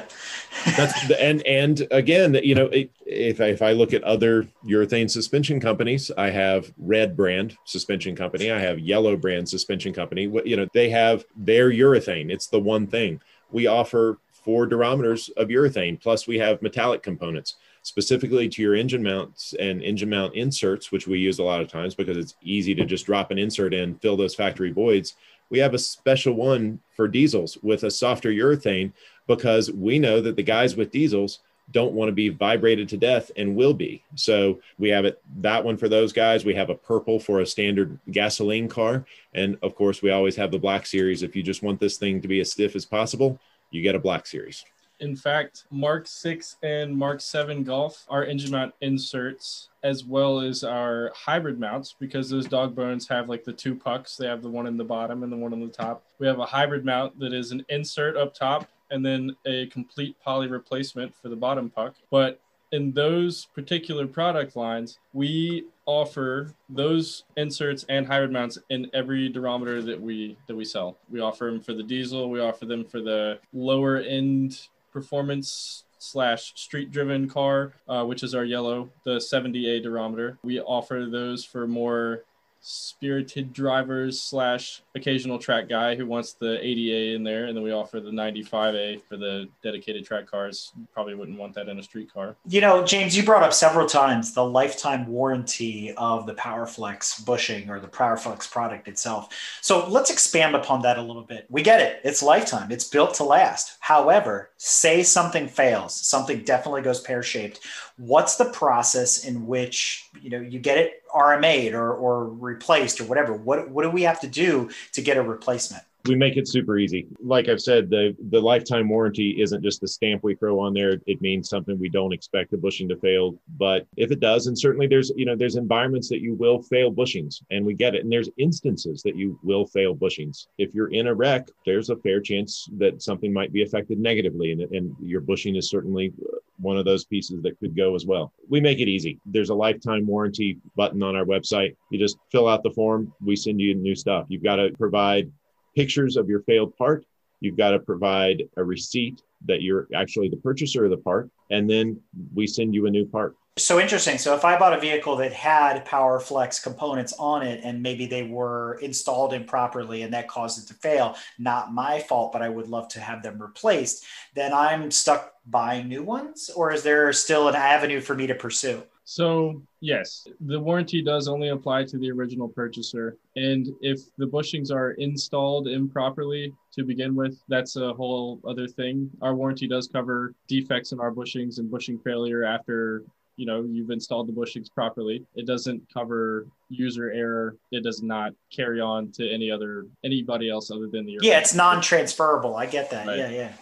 (laughs) that's the, and and again, you know, if I, if I look at other urethane suspension companies, I have red brand suspension company, I have yellow brand suspension company. You know, they have their urethane. It's the one thing we offer four durometers of urethane. Plus, we have metallic components specifically to your engine mounts and engine mount inserts, which we use a lot of times because it's easy to just drop an insert in, fill those factory voids. We have a special one for diesels with a softer urethane because we know that the guys with diesels don't want to be vibrated to death and will be. So we have it that one for those guys. We have a purple for a standard gasoline car. And of course, we always have the black series. If you just want this thing to be as stiff as possible, you get a black series. In fact, Mark 6 and Mark 7 Golf are engine mount inserts as well as our hybrid mounts because those dog bones have like the two pucks. They have the one in the bottom and the one on the top. We have a hybrid mount that is an insert up top and then a complete poly replacement for the bottom puck. But in those particular product lines, we offer those inserts and hybrid mounts in every durometer that we that we sell. We offer them for the diesel. We offer them for the lower end performance slash street driven car, uh, which is our yellow, the 70A durometer. We offer those for more spirited drivers slash occasional track guy who wants the 80A in there, and then we offer the 95A for the dedicated track cars. probably wouldn't want that in a street car. You know, James, you brought up several times the lifetime warranty of the PowerFlex bushing or the PowerFlex product itself. So let's expand upon that a little bit. We get it; it's lifetime. It's built to last. However, say something fails, something definitely goes pear shaped. What's the process in which you know you get it RMA'd or, or replaced or whatever? What what do we have to do to get a replacement? we make it super easy. Like I've said, the the lifetime warranty isn't just the stamp we throw on there. It means something we don't expect the bushing to fail. But if it does, and certainly there's you know there's environments that you will fail bushings, and we get it. And there's instances that you will fail bushings. If you're in a wreck, there's a fair chance that something might be affected negatively, and, and your bushing is certainly one of those pieces that could go as well. We make it easy. There's a lifetime warranty button on our website. You just fill out the form, we send you new stuff. You've got to provide pictures of your failed part. You've got to provide a receipt that you're actually the purchaser of the part, and then we send you a new part. So interesting. So if I bought a vehicle that had PowerFlex components on it and maybe they were installed improperly and that caused it to fail, not my fault, but I would love to have them replaced, then I'm stuck buying new ones? Or is there still an avenue for me to pursue? So, yes, the warranty does only apply to the original purchaser. And if the bushings are installed improperly to begin with, that's a whole other thing. Our warranty does cover defects in our bushings and bushing failure after you know you've installed the bushings properly it doesn't cover user error it does not carry on to any other anybody else other than the yeah it's non-transferable i get that right. yeah yeah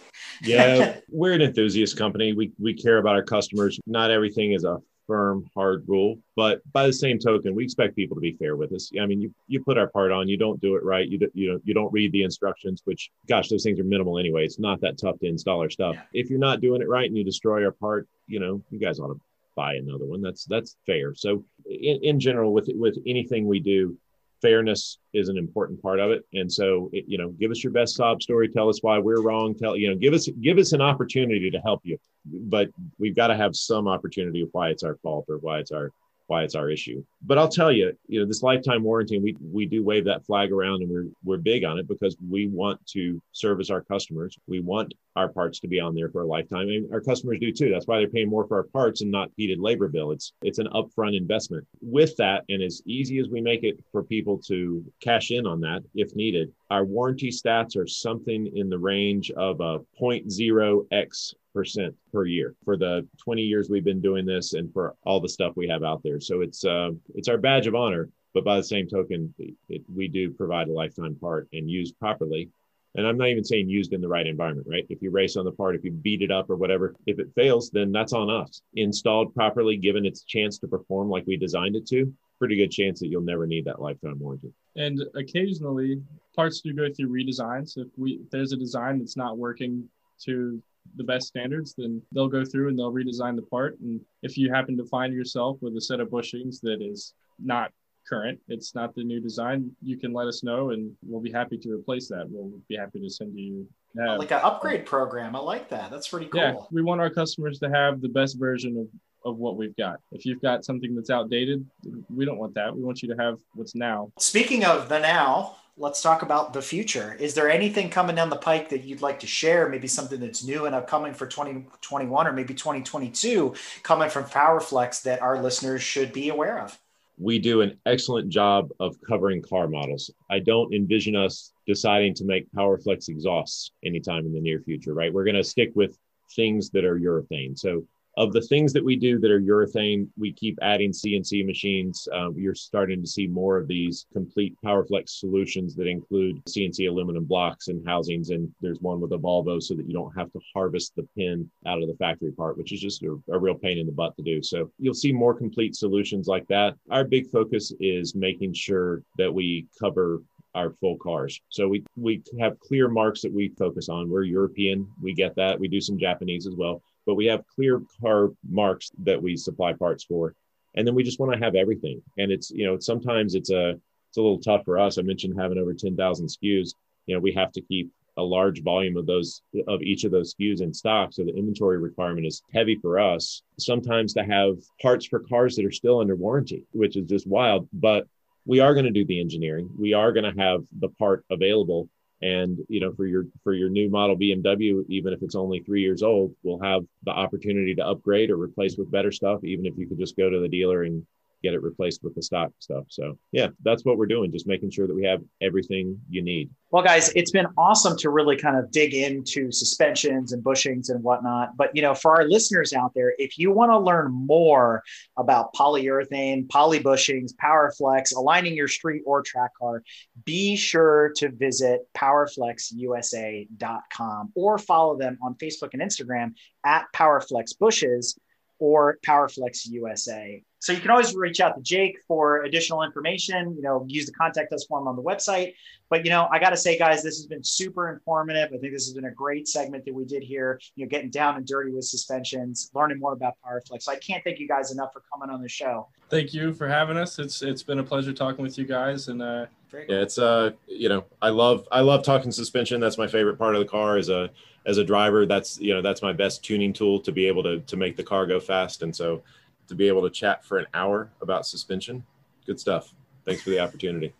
yeah (laughs) we're an enthusiast company we we care about our customers not everything is a firm, hard rule. But by the same token, we expect people to be fair with us. I mean, you, you put our part on, you don't do it right, you do, you know you don't read the instructions, which gosh, those things are minimal anyway. It's not that tough to install our stuff. Yeah. If you're not doing it right and you destroy our part, you know, you guys ought to buy another one. That's that's fair. So in, in general, with with anything we do, fairness is an important part of it and so it, you know give us your best sob story tell us why we're wrong tell you know give us give us an opportunity to help you but we've got to have some opportunity of why it's our fault or why it's our why it's our issue. But I'll tell you, you know, this lifetime warranty, we we do wave that flag around, and we're we're big on it because we want to service our customers. We want our parts to be on there for a lifetime, and our customers do too. That's why they're paying more for our parts and not heated labor bill. It's it's an upfront investment. With that, and as easy as we make it for people to cash in on that if needed, our warranty stats are something in the range of a 0.0x percent per year for the 20 years we've been doing this and for all the stuff we have out there. So it's uh, it's our badge of honor. But by the same token, it, we do provide a lifetime part and used properly. And I'm not even saying used in the right environment, right? If you race on the part, if you beat it up or whatever, if it fails, then that's on us. Installed properly, given its chance to perform like we designed it to, pretty good chance that you'll never need that lifetime warranty. And occasionally, parts do go through redesigns. If we if there's a design that's not working to the best standards, then they'll go through and they'll redesign the part. And if you happen to find yourself with a set of bushings that is not current, it's not the new design, you can let us know and we'll be happy to replace that. We'll be happy to send you uh, like an upgrade program. I like that. That's pretty cool. Yeah, we want our customers to have the best version of of what we've got. If you've got something that's outdated, we don't want that. We want you to have what's now. Speaking of the now, let's talk about the future. Is there anything coming down the pike that you'd like to share? Maybe something that's new and upcoming for 2021 or maybe 2022 coming from PowerFlex that our listeners should be aware of? We do an excellent job of covering car models. I don't envision us deciding to make PowerFlex exhausts anytime in the near future, right? We're going to stick with things that are urethane. So of the things that we do that are urethane, we keep adding CNC machines. Um, you're starting to see more of these complete PowerFlex solutions that include CNC aluminum blocks and housings. And there's one with a Volvo so that you don't have to harvest the pin out of the factory part, which is just a, a real pain in the butt to do. So you'll see more complete solutions like that. Our big focus is making sure that we cover our full cars. So we we have clear marques that we focus on. We're European, we get that. We do some Japanese as well but we have clear car marques that we supply parts for. And then we just want to have everything. And it's you know sometimes it's a it's a little tough for us. I mentioned having over 10,000 SKUs you know we have to keep a large volume of those of each of those SKUs in stock. So the inventory requirement is heavy for us sometimes to have parts for cars that are still under warranty which is just wild. But we are going to do the engineering. We are going to have the part available and you know for your for your new model bmw even if it's only three years old we'll have the opportunity to upgrade or replace with better stuff even if you could just go to the dealer and get it replaced with the stock stuff. So yeah, that's what we're doing, just making sure that we have everything you need. Well, guys, it's been awesome to really kind of dig into suspensions and bushings and whatnot. But you know, for our listeners out there, if you want to learn more about polyurethane, poly bushings, PowerFlex, aligning your street or track car, be sure to visit powerflexusa.com or follow them on Facebook and Instagram at PowerFlex Bushes or PowerFlex USA. So you can always reach out to Jake for additional information. You know, use the contact us form on the website. But you know, I got to say, guys, this has been super informative. I think this has been a great segment that we did here. You know, getting down and dirty with suspensions, learning more about PowerFlex. So I can't thank you guys enough for coming on the show. Thank you for having us. It's it's been a pleasure talking with you guys, and uh, yeah, it's uh, you know, I love I love talking suspension. That's my favorite part of the car. As a as a driver, that's you know that's my best tuning tool to be able to to make the car go fast. And so to be able to chat for an hour about suspension. Good stuff. Thanks for the opportunity.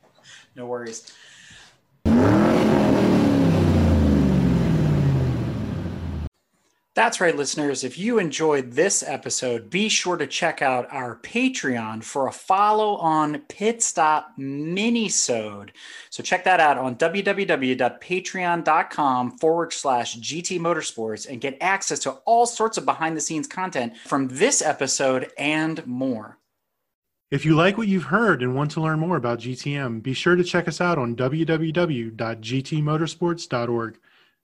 No worries. That's right, listeners. If you enjoyed this episode, be sure to check out our Patreon for a follow on Pit Stop Minisode. So check that out on www.patreon.com forward slash GT Motorsports and get access to all sorts of behind the scenes content from this episode and more. If you like what you've heard and want to learn more about GTM, be sure to check us out on www.gtmotorsports.org.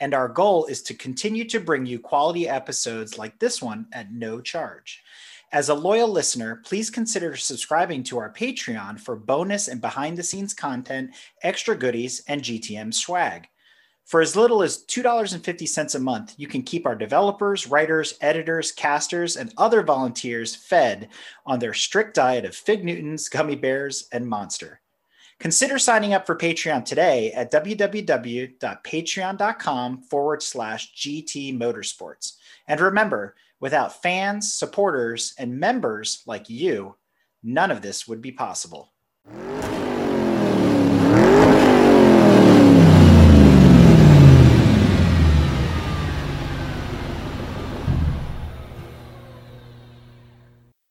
And our goal is to continue to bring you quality episodes like this one at no charge. As a loyal listener, please consider subscribing to our Patreon for bonus and behind the scenes content, extra goodies, and GTM swag. For as little as $2.50 a month, you can keep our developers, writers, editors, casters, and other volunteers fed on their strict diet of Fig Newtons, gummy bears, and Monster. Consider signing up for Patreon today at www.patreon.com forward slash GT Motorsports. And remember, without fans, supporters, and members like you, none of this would be possible.